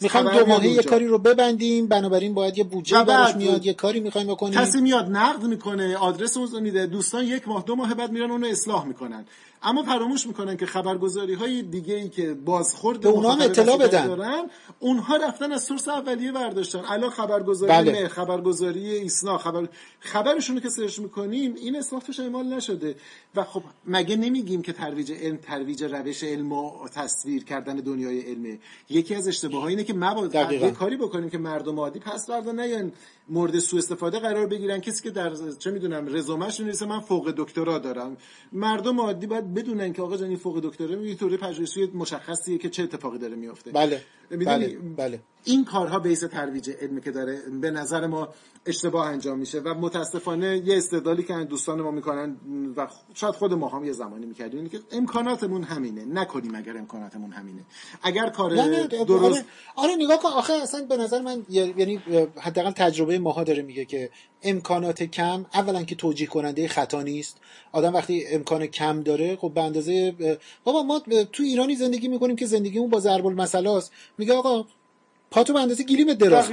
می‌خوایم دو ماهه یه کاری رو ببندیم بنابراین باید یه بودجه براش میاد یه کاری می‌خوایم بکنیم. کسی میاد نقد می‌کنه آدرس رو میده دوستان یک ماه دو ماه بعد میرن اونو اصلاح می‌کنن. اما فراموش می‌کنن که خبرگزاری های دیگه ای که بازخورد به اونها اطلاع بدن. دارن اونها رفتن از سورس اولیه برداشتن. الان خبرگزاری بله. خبرگزاری ایسنا خبر خبرشون که سرچ می‌کنیم این اصلاح توش اعمال نشده. و خب مگه نمیگیم که ترویج علم ترویج روش علم و تصویر کردن دنیای علمه؟ یکی از اشتباهات که مبادا کاری بکنیم که مردم عادی پس فردا نیان. مورد سوء استفاده قرار بگیرن. کسی که در چه می‌دونم رزومهش نویسه من فوق دکترا دارم. مردم عادی باید بدونن که آقا جان این فوق دکترا یه دوره پژوهشی مشخصیه که چه اتفاقی داره میفته بله. بله. بله. این کارها base ترویج علمی که داره به نظر ما اشتباه انجام میشه و متاسفانه یه استدلالی که دوستان ما می‌کنن و شاید خود ما هم یه زمانی می‌کردیم که امکاناتمون همینه. نکنیم اگر امکاناتمون همینه. اگر کار درست آره, آره نگاه کن. آخه اصلا به نظر من یعنی حداقل تجربه ماها داره میگه که امکانات کم اولا که توجیه کننده خطا نیست. آدم وقتی امکان کم داره خب به اندازه بابا ما تو ایرانی زندگی می‌کنیم که زندگیمون با ضرب المثل است میگه آقا پاتو به اندازه گلیمت دراز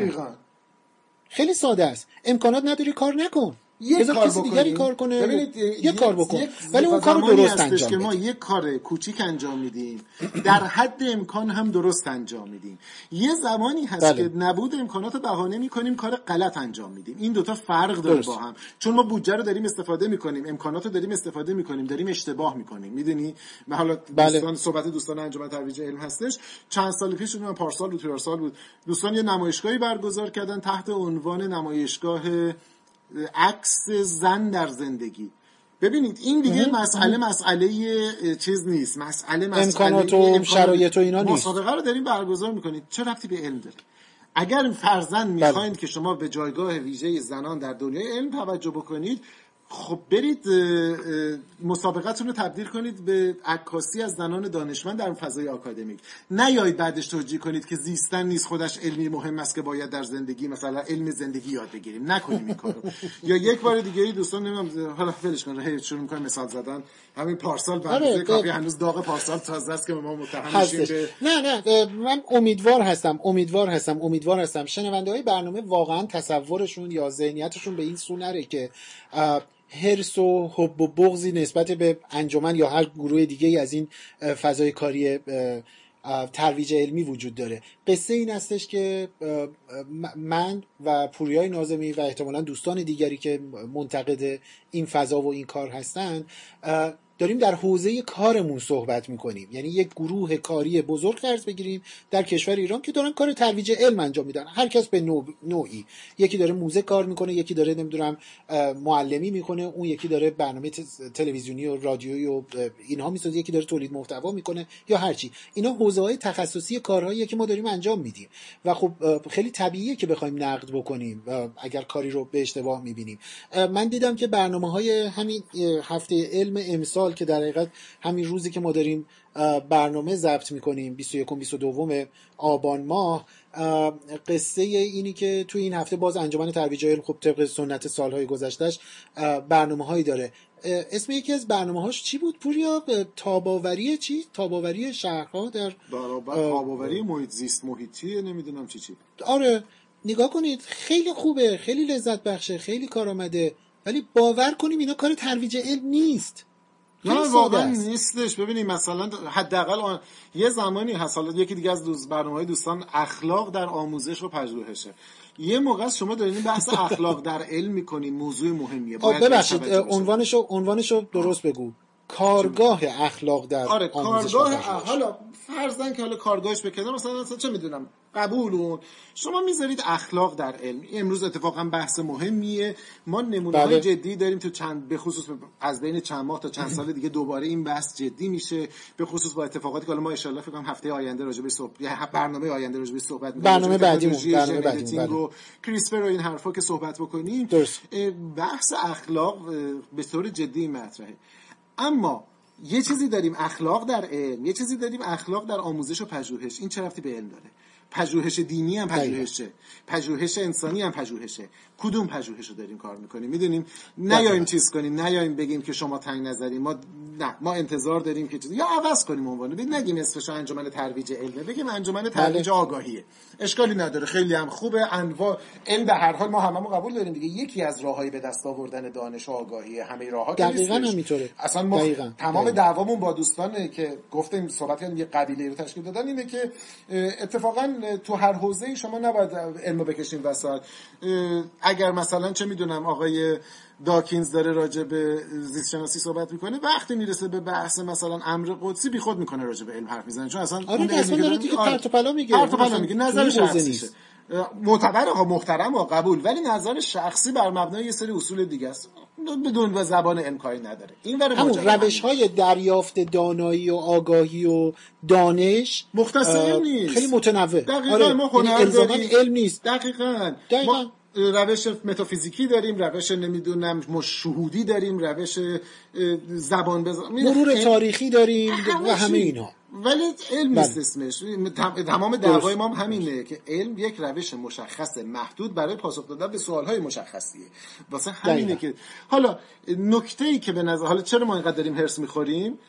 خیلی ساده است. امکانات نداری کار نکن. یه کار کسی دیگری کار کنه. ببینید یه کار بکن. ولی اون کارو درست انجام که ما یه کار کوچیک انجام میدیم. در حد امکان هم درست انجام میدیم. یه زمانی هست بله. که نبود امکانات رو بهانه می‌کنیم کار غلط انجام میدیم. این دوتا فرق داره با هم. چون ما بودجه رو داریم استفاده می‌کنیم امکانات رو داریم استفاده می‌کنیم داریم اشتباه می‌کنیم. می‌دونی؟ حالا بله. دوستان صحبت دوستان انجمن ترویج علم هستش. چند سال پیش من پارسال بود سال بود. دوستان یه نمایشگاهی برگزار کردن تحت عنوان نمایشگاه عکس زن در زندگی. ببینید این دیگه مسئله مسئله چیز نیست. مسئله مسئله امکانات و شرایط و اینا نیست. مسابقه رو داریم برگزار می‌کنید چه رفتی به علم داره؟ اگر فرزن می‌خواین بله. که شما به جایگاه ویژه زنان در دنیای علم توجه بکنید خب برید مسابقتون رو تبدیل کنید به عکاسی از زنان دانشمند در فضای آکادمیک. نیایید بعدش توجیه کنید که زیستن نیست خودش علمی مهم است که باید در زندگی مثلا علم زندگی یاد بگیریم. نکنیم این کارو. یا یک بار دیگه ای دوستان نمی‌دونم حالا ولش کن هی شروع می‌کنیم مثال زدن. همین پارسال بعد آره، کافی هنوز داغ پارسال تازه است که ما متهم میشیم به نه نه من امیدوار هستم امیدوار هستم امیدوار هستم. شنونده های برنامه واقعا تصورشون یا ذهنیتشون به این سو نره که هرس و حب و بغزی نسبت به انجمن یا هر گروه دیگه از این فضای کاری ترویج علمی وجود داره. قصه این استش که من و پوریای نازمی و احتمالا دوستان دیگری که منتقد این فضا و این کار هستند داریم در حوزه کارمون صحبت می‌کنیم. یعنی یک گروه کاری بزرگ فرض بگیریم در کشور ایران که دارن کار ترویج علم انجام میدن. هر کس به نوعی. یکی داره موزه کار می‌کنه یکی داره نمی‌دونم معلمی می‌کنه اون یکی داره برنامه تلویزیونی و رادیویی و اینها می‌سازه یکی داره تولید محتوا می‌کنه یا هرچی اینا حوزه های تخصصی کارهایی که ما داریم انجام میدیم. و خب خیلی طبیعیه که بخوایم نقد بکنیم اگر کاری رو به اشتباه می‌بینیم. من دیدم که برنامه های همین هفته علم امسال که در حقیقت همین روزی که ما داریم برنامه ضبط می‌کنیم 21 22 آبان ماه قصه اینی که توی این هفته باز انجمن ترویج علم خب طبق سنت سالهای گذشتهش برنامه هایی داره. اسم یکی از برنامه هاش چی بود پوریا؟ تاباوری چی؟ تاباوری شهرها در برابر تاباوری محیط زیست محیطی نمی‌دونم چی چی. آره نگاه کنید خیلی خوبه خیلی لذت بخشه خیلی کار آمده ولی باور کنیم اینا کار ترویج علم نیست. نه واقعا نیستش. ببینید مثلا حداقل یه زمانی هست حالا یکی دیگه از دوست برنامه های دوستان اخلاق در آموزش و پژوهشه. یه موقع شما دارین بحث اخلاق در علم می‌کنین موضوع مهمیه. باید ببخشید عنوانشو عنوانشو درست بگو. کارگاه اخلاق در آره کارگاه حالا فرضاً که حالا کارگاهش بکنه مثلا, مثلا چه می‌دونم قبول شما می‌ذارید اخلاق در علم. امروز اتفاقا بحث مهمیه. ما نمونه های بله. جدی داریم تو چند به خصوص از بین چند ماه تا چند سال دیگه دوباره این بحث جدی میشه. به خصوص با اتفاقاتی که حالا ما ان فکر کنم هفته آینده راجع به صحبت برنامه آینده راجع به صحبت می‌کنیم. برنامه بعدی برنامه بعدی و کریسپر و این حرفا که صحبت بکنیم. بحث اخلاق به طور جدی مطرحه. اما یه چیزی داریم اخلاق در علم یه چیزی داریم اخلاق در آموزش و پژوهش. این چه رفتی به علم داره؟ پژوهش دینی هم پژوهشه. پژوهش انسانی هم پژوهشه. کدوم پژوهش رو داریم کار می‌کنیم؟ می‌دونیم نیایم چیز کنیم نیایم بگیم که شما تنگ نظری ما نه ما انتظار داریم که چیز یا عوض کنیم عنوانو. بگیم نگیم اسمش انجمن ترویج علمه بگیم انجمن ترویج بله. آگاهیه. اشکالی نداره. خیلی هم خوبه. انواع علم به هر حال ما هممون قبول داریم دیگه. یکی از راههایی به دست آوردن دانش و آگاهی همه راهها دقیقاً همینطوره. اصلا ما دقیقا. تمام دعوامون با دوستان که گفتیم صحبت کردیم. یه قبیله رو تشکیل دادن اینه که اتفاقا تو هر حوزه شما نباید علمو بکشیم وسط. اگر مثلا چه می‌دونم آقای داکینز داره راجع به زیست شناسی صحبت می‌کنه وقتی می‌رسه به بحث مثلا امر قدسی بیخود می‌کنه راجع به علم حرف می‌زنه. چون اصلا آره اصلا داره دیگه پرت و پلا میگه. پرت و پلا میگه نظر شخصیشه معتبر ها محترم ها قبول ولی نظر شخصی بر مبنای یه سری اصول دیگه است. بدون و زبان امکانی نداره. این همون روش های دریافت دانایی و آگاهی و دانش مختصر نیست. خیلی متنوع. دقیقا آره. ما هنر یعنی علم نیست. دقیقا, دقیقا. روش متافیزیکی داریم روش نمی‌دونم شهودی داریم روش زبان بزن مرور تاریخی داریم و همه اینا ولی علم نیست بله. اسمش. تمام دعوای ما هم همینه که علم یک روش مشخص محدود برای پاسخ دادن به سوالهای مشخصیه. واسه همینه که حالا نکته ای که به نظر حالا چرا ما اینقدر داریم هرس می‌خوریم؟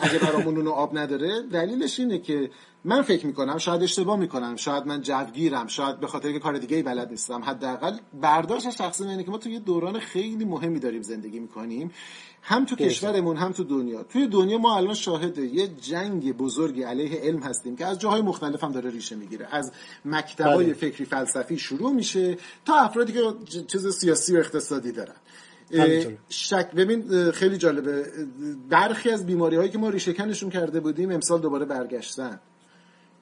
اگه برامون اونو آب نداره؟ دلیلش اینه که من فکر می‌کنم شاید اشتباه می‌کنم شاید من جوگیرم شاید به خاطر که کار دیگه ای بلد نیستم حداقل برداشت شخصی اینه که ما تو یه دوران خیلی مهمی داریم زندگی می‌کنیم. هم تو کشورمون هم تو دنیا. توی دنیا ما الان شاهد یه جنگ بزرگی علیه علم هستیم که از جاهای مختلف هم داره ریشه می‌گیره. از مکتبای بله. فکری فلسفی شروع میشه تا افرادی که چیز سیاسی و اقتصادی دارن. شک ببین خیلی جالبه. برخی از بیماری هایی که ما ریشه کنشون کرده بودیم امسال دوباره برگشتن.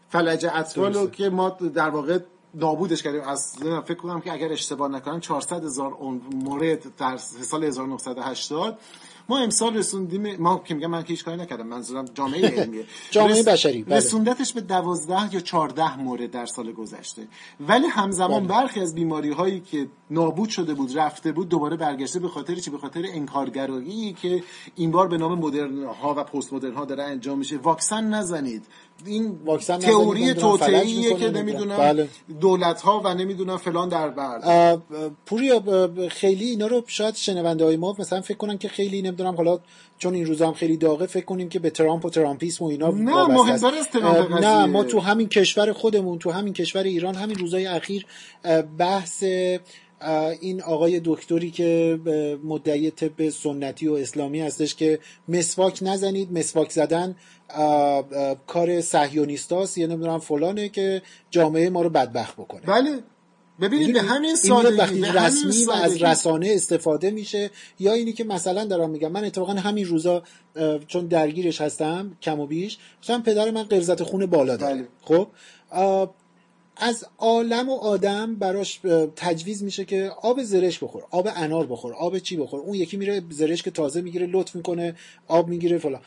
فلج اطفالو که ما در واقع نابودش کردیم. از فکر کنم که اگر اشتباه نکنم 400 هزار مورد در سال 1980 ما امسال رسوندیم ما که میگم من که هیچ کاری نکردم منظورم جامعه علمیه جامعه بشری بله. رسوندتش به 12 یا 14 مورد در سال گذشته. ولی همزمان بله. برخی از بیماری هایی که نابود شده بود رفته بود دوباره برگشته به خاطر چی؟ به خاطر انکارگرایی که این بار به نام مدرن ها و پست مدرن ها داره انجام میشه. واکسن نزنید. این واکسن تئوری توطئه‌ایه که نمی‌دونم. بله. دولت ها و نمی‌دونم فلان در بر پوری خیلی اینا رو شاید شنونده های ما مثلا فکر کنن که خیلی نمی‌دونم حالا چون این روزا هم خیلی داغه فکر کنیم که به ترامپ و ترامپیسم و اینا نه مهمتر ترامپ نه ما تو همین کشور خودمون تو همین کشور ایران همین روزای اخیر بحث این آقای دکتری که مدعی طب سنتی و اسلامی هستش که مسواک نزنید مسواک زدن کار صهیونیستاست یا نمی‌دونم فلانه که جامعه ما رو بدبخت بکنه بله ببینید به؟ همین سادگی وقتی رسمی و از. رسانه استفاده میشه یا اینی که مثلا دارم میگم من اتفاقا همین روزا چون درگیرش هستم کم و بیش مثلا پدر من قرزت خون بالا داره بله. خب از عالم و آدم براش تجویز میشه که آب زرش بخور آب انار بخور آب چی بخور. اون یکی میره زرش که تازه می‌گیره لطف می‌کنه آب می‌گیره فلان.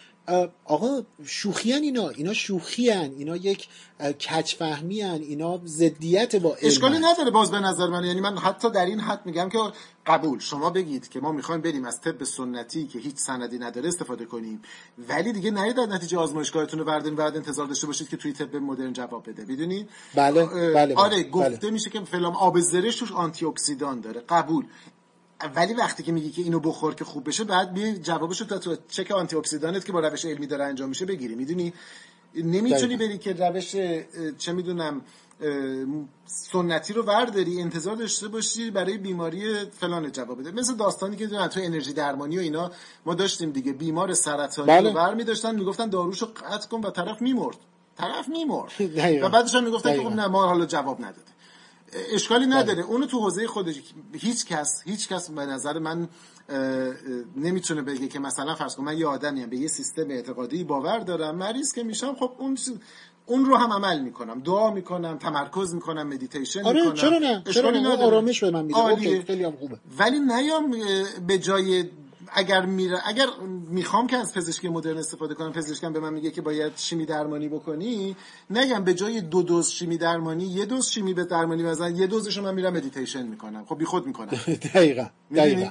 آقا شوخیان اینا اینا شوخیان اینا یک اه، کچفهمیان اینا ضدیت با علم اشکالی. نداره باز به نظر من. یعنی من حتی در این حد میگم که قبول. شما بگید که ما می‌خوایم بریم از طب سنتی که هیچ سندی نداره استفاده کنیم. ولی دیگه نرید در نتیجه آزمایشگاهتون رو بردارین بعد انتظار داشته باشید که توی طب مدرن جواب بده. می‌دونید بله، بله، بله، آره بله. گفته میشه که فلان آب زرشک توش آنتی اکسیدان داره. قبول. ولی وقتی که میگی که اینو بخور که خوب بشه بعد بیا جوابشو تا تو چک آنتی اکسیدانت که با روش علمی داره انجام میشه بگیری می‌دونی نمی‌تونی. بری که روش چه می‌دونم سنتی رو ورداری انتظار داشته باشی برای بیماری فلان جواب بده مثل داستانی که تو تو انرژی درمانی و اینا ما داشتیم دیگه بیمار سرطانی بله. رو ور میداشتن می‌گفتن داروشو قطع کن و طرف میمرد طرف میمرد. و بعدش هم می‌گفتن که. خب نه ما حالا جواب نداده اشکالی نداره. اونو تو حوزه خودش هیچ کس هیچ کس به نظر من نمی‌تونه بگه که مثلا فرض کن من یه آدمیم به یه سیستم اعتقادی باور دارم. مریض که میشم خب اون اون رو هم عمل می‌کنم. دعا می‌کنم تمرکز می‌کنم مدیتیشن آره می‌کنم. چرا نه؟ چرا نه. آرامش به من میده خیلی هم خوبه. ولی نیام به جای اگر میره اگر می‌خوام که از پزشکی مدرن استفاده کنم پزشکم به من میگه که باید شیمی درمانی بکنی نگم به جای دو دوز شیمی درمانی یه دوز شیمی به درمانی بزن یه دوزشو من میرم مدیتیشن می‌کنم. خب بیخود می‌کنم. دقیقا؟ دقیقا.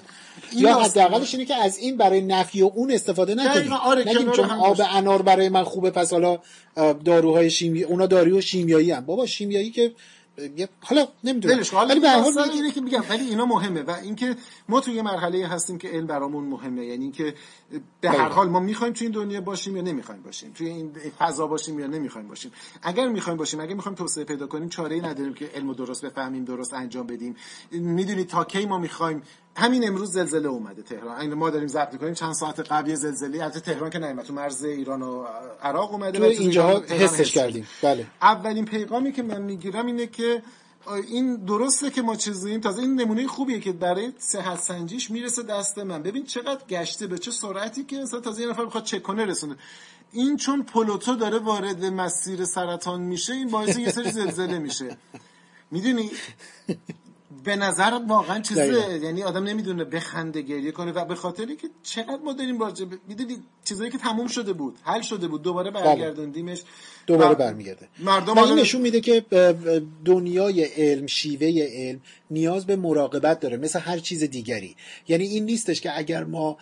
یا حداقلش اینه که از این برای نفی و اون استفاده نکنیم آره، نگیم چون آب. انار برای من خوبه پس حالا داروهای شیمی اونا داروی شیمیایی هم بابا شیمیایی که حالا نمی‌دونم. ولی به حال اینه که میگم ولی اینا مهمه و اینکه ما توی یه مرحله هستیم که علم برامون مهمه. یعنی اینکه به هر دقیقاً. حال ما می‌خوایم توی این دنیا باشیم یا نمی‌خوایم باشیم؟ توی این فضا باشیم یا نمی‌خوایم باشیم؟ اگر می‌خوایم باشیم اگر می‌خوایم توسعه پیدا کنیم چاره ای نداریم که علم درست بفهمیم درست انجام بدیم. می‌دونید تا کی ما می‌خوایم همین امروز زلزله اومده تهران. این ما داریم ضبط می‌کنیم. چند ساعت قبل یه زلزله. البته تهران که نیومد. تو مرز ایران و عراق اومده. تو تهران حسش کردیم. بله. اولین پیغامی که من می‌گیرم اینه که این درسته که ما چیزیم تازه این نمونه خوبیه که برای صحت سنجیش می‌رسه دست من. ببین چقدر گشته به چه سرعتی که مثلا تازه یه نفر بخواد چک کنه رسونه. این چون پلوتو داره وارد مسیر سرطان میشه این باعث یه سری زلزله میشه. می‌دونی؟ به نظر واقعا چیزه. یعنی آدم نمی‌دونه بخنده گریه کنه و به خاطری که چقدر ما داریم راجع می‌دونی چیزایی که تموم شده بود حل شده بود دوباره برگردوندیمش. دوباره برمیگرده. مردم و این نشون میده که دنیای علم شیوه علم نیاز به مراقبت داره مثل هر چیز دیگری. یعنی این نیستش که اگر ما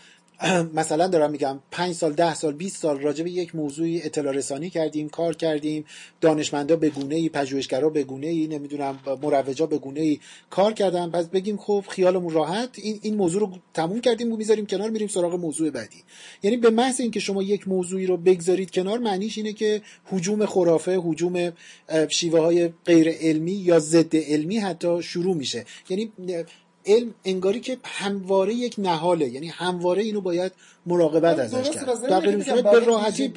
مثلا دارم میگم پنج سال ده سال 20 سال راجع به یک موضوعی اطلاع رسانی کردیم کار کردیم دانشمندا به گونه ای پژوهشگرا به گونه ای نمی‌دونم مروجا به گونه ای کار کردن. پس بگیم خب خیالمون راحت این این موضوع رو تموم کردیم و می‌ذاریم کنار میریم سراغ موضوع بعدی. یعنی به محض اینکه شما یک موضوعی رو بگذارید کنار معنیش اینه که هجوم خرافه هجوم شیوه های غیر علمی یا ضد علمی حتی شروع میشه. یعنی علم انگاری که همواره یک نهاله. یعنی همواره اینو باید مراقبت ازش درسته، کرد. در غیر صورت به راحتی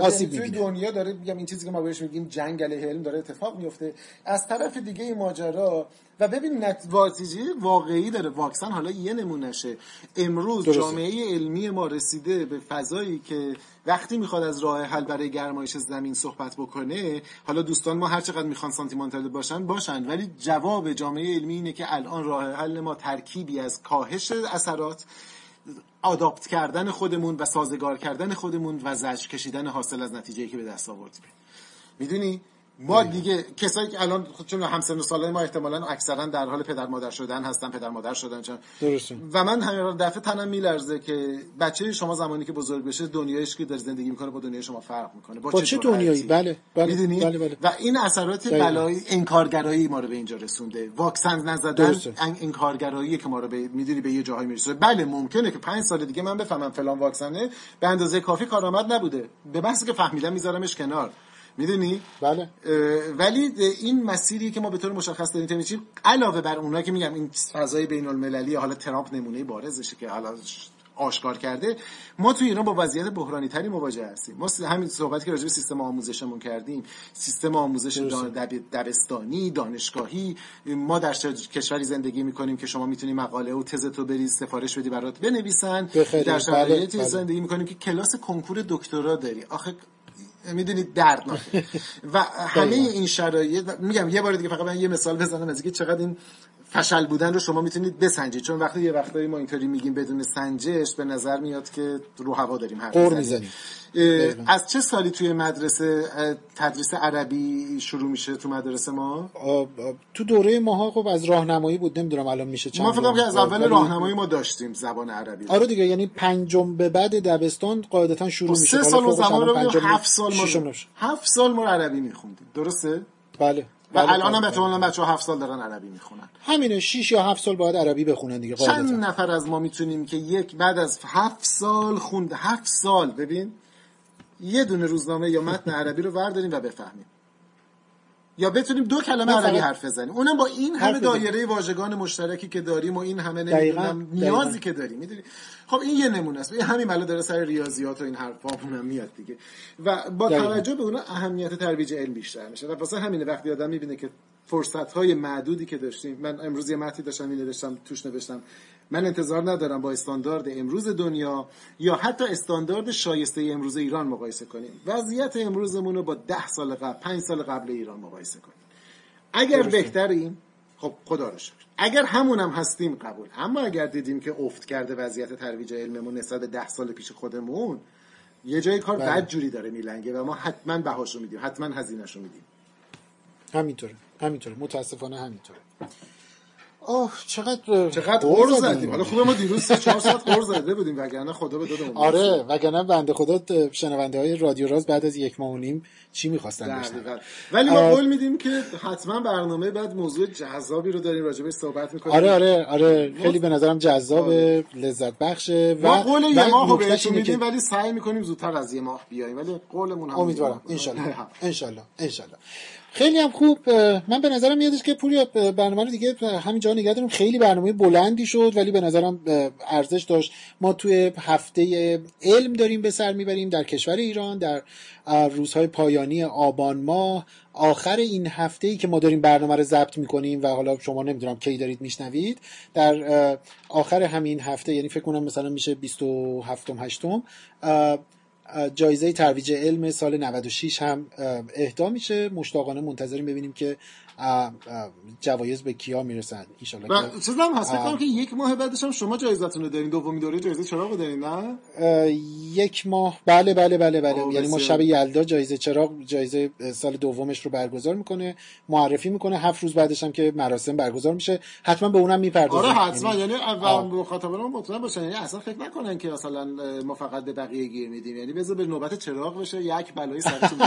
آسیب می‌بینه. دنیا داره میگم این چیزی که ما بهش میگیم جنگ علیه علم داره اتفاق میفته از طرف دیگه این ماجرا و ببین نتیجه واقعی داره. واکسن حالا یه نمونهشه. امروز درسته. جامعه علمی ما رسیده به فضایی که وقتی می‌خواد از راه حل برای گرمایش زمین صحبت بکنه حالا دوستان ما هر چقدر می‌خوان سانتیمانتال باشن باشن. ولی جواب جامعه علمی اینه که الان راه حل ما ترکیبی از کاهش اثرات آداپت کردن خودمون و سازگار کردن خودمون و زجر کشیدن حاصل از نتیجه که به دست آوردیم. می‌دونی؟ ما دیگه کسایی که الان خود چون همسن و سالای ما احتمالاً اکثرا در حال پدر مادر شدن هستن پدر مادر شدن چون درسته. و من همین دفعه تنم میلرزه که بچه شما زمانی که بزرگ بشه دنیایش که داره زندگی می‌کنه با دنیای شما فرق می‌کنه با چه جرأتی؟ دنیایی؟ بله، بله، می‌دونی بله، بله. و این اثرات. بلایی انکارگرایی ما رو به اینجا رسونده واکسن نزدن انکارگرایی که ما رو به می‌دونی به یه جاهایی میرسونه بله ممکنه که پنج سال دیگه من بفهمم فلان واکسنه به اندازه کافی کارآمد نبوده به بحثی که فهمیدم میذارمش کنار می‌دونی؟ بله. ولی این مسیری که ما به طور مشخص داریم می‌شیم، علاوه بر اونایی که میگم این فضای بین المللی حالا ترامپ نمونه بارزشه که حالا آشکار کرده ما تو ایران با وضعیت بحرانی تری مواجه هستیم. ما همین صحبتی که راجع به سیستم آموزشمون کردیم. سیستم آموزش دبستانی دانشگاهی ما در کشوری زندگی می‌کنیم که شما می‌تونی مقاله و تزتو بری سفارش بدی برات بنویسن. در شرایطی بله، بله. زندگی می‌کنیم که کلاس کنکور دکترا داری. آخه می‌دونید دردناکه و همه این شرایط میگم یه بار دیگه فقط من یه مثال بزنم از اینکه چقدر این فشل بودن رو شما می‌تونید بسنجید. چون وقتی یه وقتایی ما اینطوری میگیم بدون سنجش به نظر میاد که رو هوا داریم حرف می‌زنیم. از چه سالی توی مدرسه تدریس عربی شروع میشه تو مدرسه ما؟ تو دوره ماها خب از راهنمایی بود نمی‌دونم الان میشه چند ما فکر که از اول راهنمایی ما داشتیم زبان عربی آره دیگه یعنی پنجم به بعد دبستان قاعدتا شروع خب میشه. سه سال زمان رو هفت سال ما هفت سال ما عربی میخوندیم. درسته؟ بله. و بله الان هم احتمالاً بچه ها هفت سال دارن عربی می‌خونن. همینه 6 یا هفت سال باید عربی بخونن دیگه چند نفر از ما می‌تونیم که یک بعد از هفت سال خوند. هفت سال ببین. یه دونه روزنامه یا متن عربی رو ورداریم و بفهمیم. یا بتونیم دو کلمه عربی حرف بزنیم. اونم با این همه دایره واژگان مشترکی که داریم و این همه نمی‌دونم نیازی که داریم می‌دونی؟ خب این یه نمونه است. همین بالا داره سر ریاضیات و این حرفا هم میاد دیگه. و با توجه به اون اهمیت ترویج علم بیشتر میشه. و واسه همینه وقتی آدم می‌بینه که فرصت های معدودی که داشتیم. من امروز یه متنی داشتم این نوشتم توش نوشتم. من انتظار ندارم با استاندارد امروز دنیا یا حتی استاندارد شایسته امروز ایران مقایسه کنیم. وضعیت امروزمون رو با ده سال قبل پنج سال قبل ایران مقایسه کنیم. اگر بهتریم خب خدا رو شکر. اگر همون هم هستیم قبول. اما اگر دیدیم که افت کرده وضعیت ترویج علممون نسبت به ده سال پیش خودمون یه جای کار بله. بد جوری داره میلنگه و ما حتما بهاشو میدیم حتما هزینهشو میدیم. همینطوره همینطوره متاسفانه همینطوره. اوه چقدر چقدر قور زدیم. حالا خوبه ما دیروز 4 ساعت قور زده بودیم وگرنه خدا به دادمون آره وگرنه بنده خدا شنونده های رادیو راز بعد از یک ماه و نیم چی می‌خواستن بشنون. ولی ما قول میدیم که حتما برنامه بعد موضوع جذابی رو داریم راجع صحبت می‌کنیم. آره آره آره. خیلی به نظرم جذاب آره. لذت بخشه و ما قول یه ماه بهتون میدیم ولی سعی می‌کنیم زودتر از یه ماه بیایم ولی قولمون هم امیدوارم. ان شاء خیلی هم خوب. من به نظرم میادش که پوری برنامه رو دیگه همینجا نگه داریم. خیلی برنامه بلندی شد ولی به نظرم ارزش داشت. ما توی هفته علم داریم به سر می‌بریم در کشور ایران در روزهای پایانی آبان ماه. آخر این هفته ای که ما داریم برنامه رو ضبط می‌کنیم و حالا شما نمی‌دونم کی دارید میشنوید در آخر همین هفته یعنی فکر کنم مثلا میشه 27 8 جایزه ترویج علم سال 96 هم اهدا میشه. مشتاقانه منتظریم ببینیم که جوایز به کیا می‌رسن؟ ان و چیزم هست فکر که یک ماه بعدش هم شما جایزتون رو دارین دومی دوره جایزه چراغ دارین نه؟ یک ماه. بله بله بله بله. یعنی ما شب یلدا جایزه چراغ جایزه سال دومش رو برگزار می‌کنه معرفی می‌کنه. هفت روز بعدش هم که مراسم برگزار میشه. حتما به اونم می‌پردازه آره حتما. یعنی, یعنی مخاطبان مطمئن باشن. یعنی اصلا فکر نکنن که مثلا ما فقط به بقیه گیر میدیم. یعنی بذار به نوبت چراغ بشه یک بلایی سرتون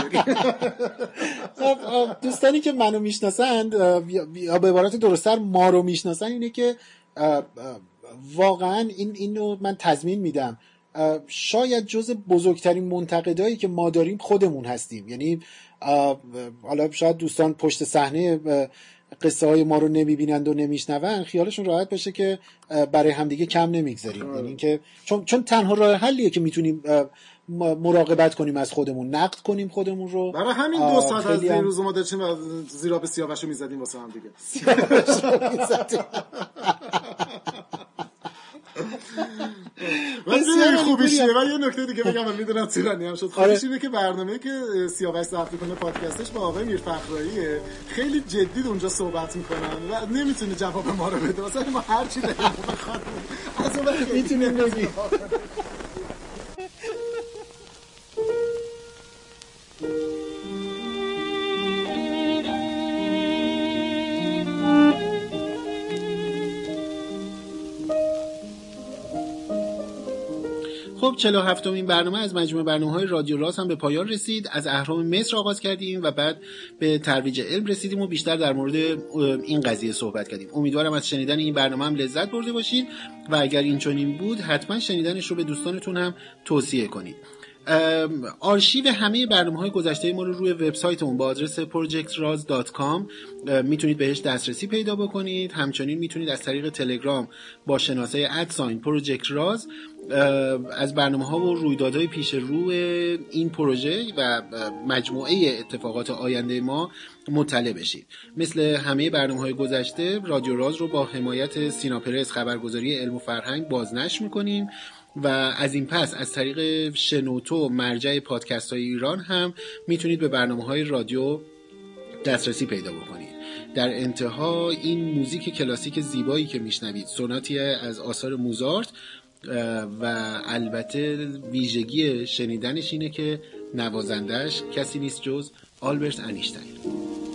خب، دوستانی که منو می‌شناسند یا به عبارت درستتر ما رو می‌شناسن اینه که واقعا این اینو من تضمین میدم. شاید جز بزرگترین منتقدایی که ما داریم خودمون هستیم. یعنی حالا شاید دوستان پشت صحنه قصه های ما رو نمی‌بینند و نمیشنوند خیالشون راحت باشه که برای همدیگه کم نمی‌گذاریم. آره. یعنی که چون چون تنها راه حلیه که می‌تونیم مراقبت کنیم از خودمون نقد کنیم خودمون رو. برای همین دو ساعت از این روز ما داشتیم زیرا به سیاوشو می‌زدیم واسه هم دیگه. و خوبیشه و یه نکته دیگه بگم من می‌دونم تیرانی هم شد. خوبیش اینه که برنامه که سیاوش ضبط کنه پادکستش با آقای میر فخراییه. خیلی جدی اونجا صحبت می‌کنن و نمی‌تونه جواب ما رو بده. مثلا ما هر چی داریم از اون می‌تونیم بگیم. خب 47 این برنامه از مجموعه برنامه های رادیو راست هم به پایان رسید. از اهرام مصر آغاز کردیم و بعد به ترویج علم رسیدیم و بیشتر در مورد این قضیه صحبت کردیم. امیدوارم از شنیدن این برنامه هم لذت برده باشید و اگر این چنین بود حتما شنیدنش رو به دوستانتون هم توصیه کنید. آرشیو همه برنامه های گذشته ما رو روی وبسایتمون با آدرس projectraz.com می‌تونید بهش دسترسی پیدا بکنید. همچنین می‌تونید از طریق تلگرام با شناسه ادساین پروژکت راز از برنامه ها و رویدادهای پیش رو این پروژه و مجموعه اتفاقات آینده ما مطلع بشید. مثل همه برنامه های گذشته رادیو راز رو با حمایت سیناپرس خبرگزاری علم و فرهنگ بازنشر می‌کنیم. و از این پس از طریق شنوتو مرجع پادکست های ایران هم می‌تونید به برنامه های رادیو دسترسی پیدا بکنید. در انتها این موزیک کلاسیک زیبایی که میشنوید سوناتی از آثار موزارت و البته ویژگی شنیدنش اینه که نوازندش کسی نیست جز آلبرت انیشتین.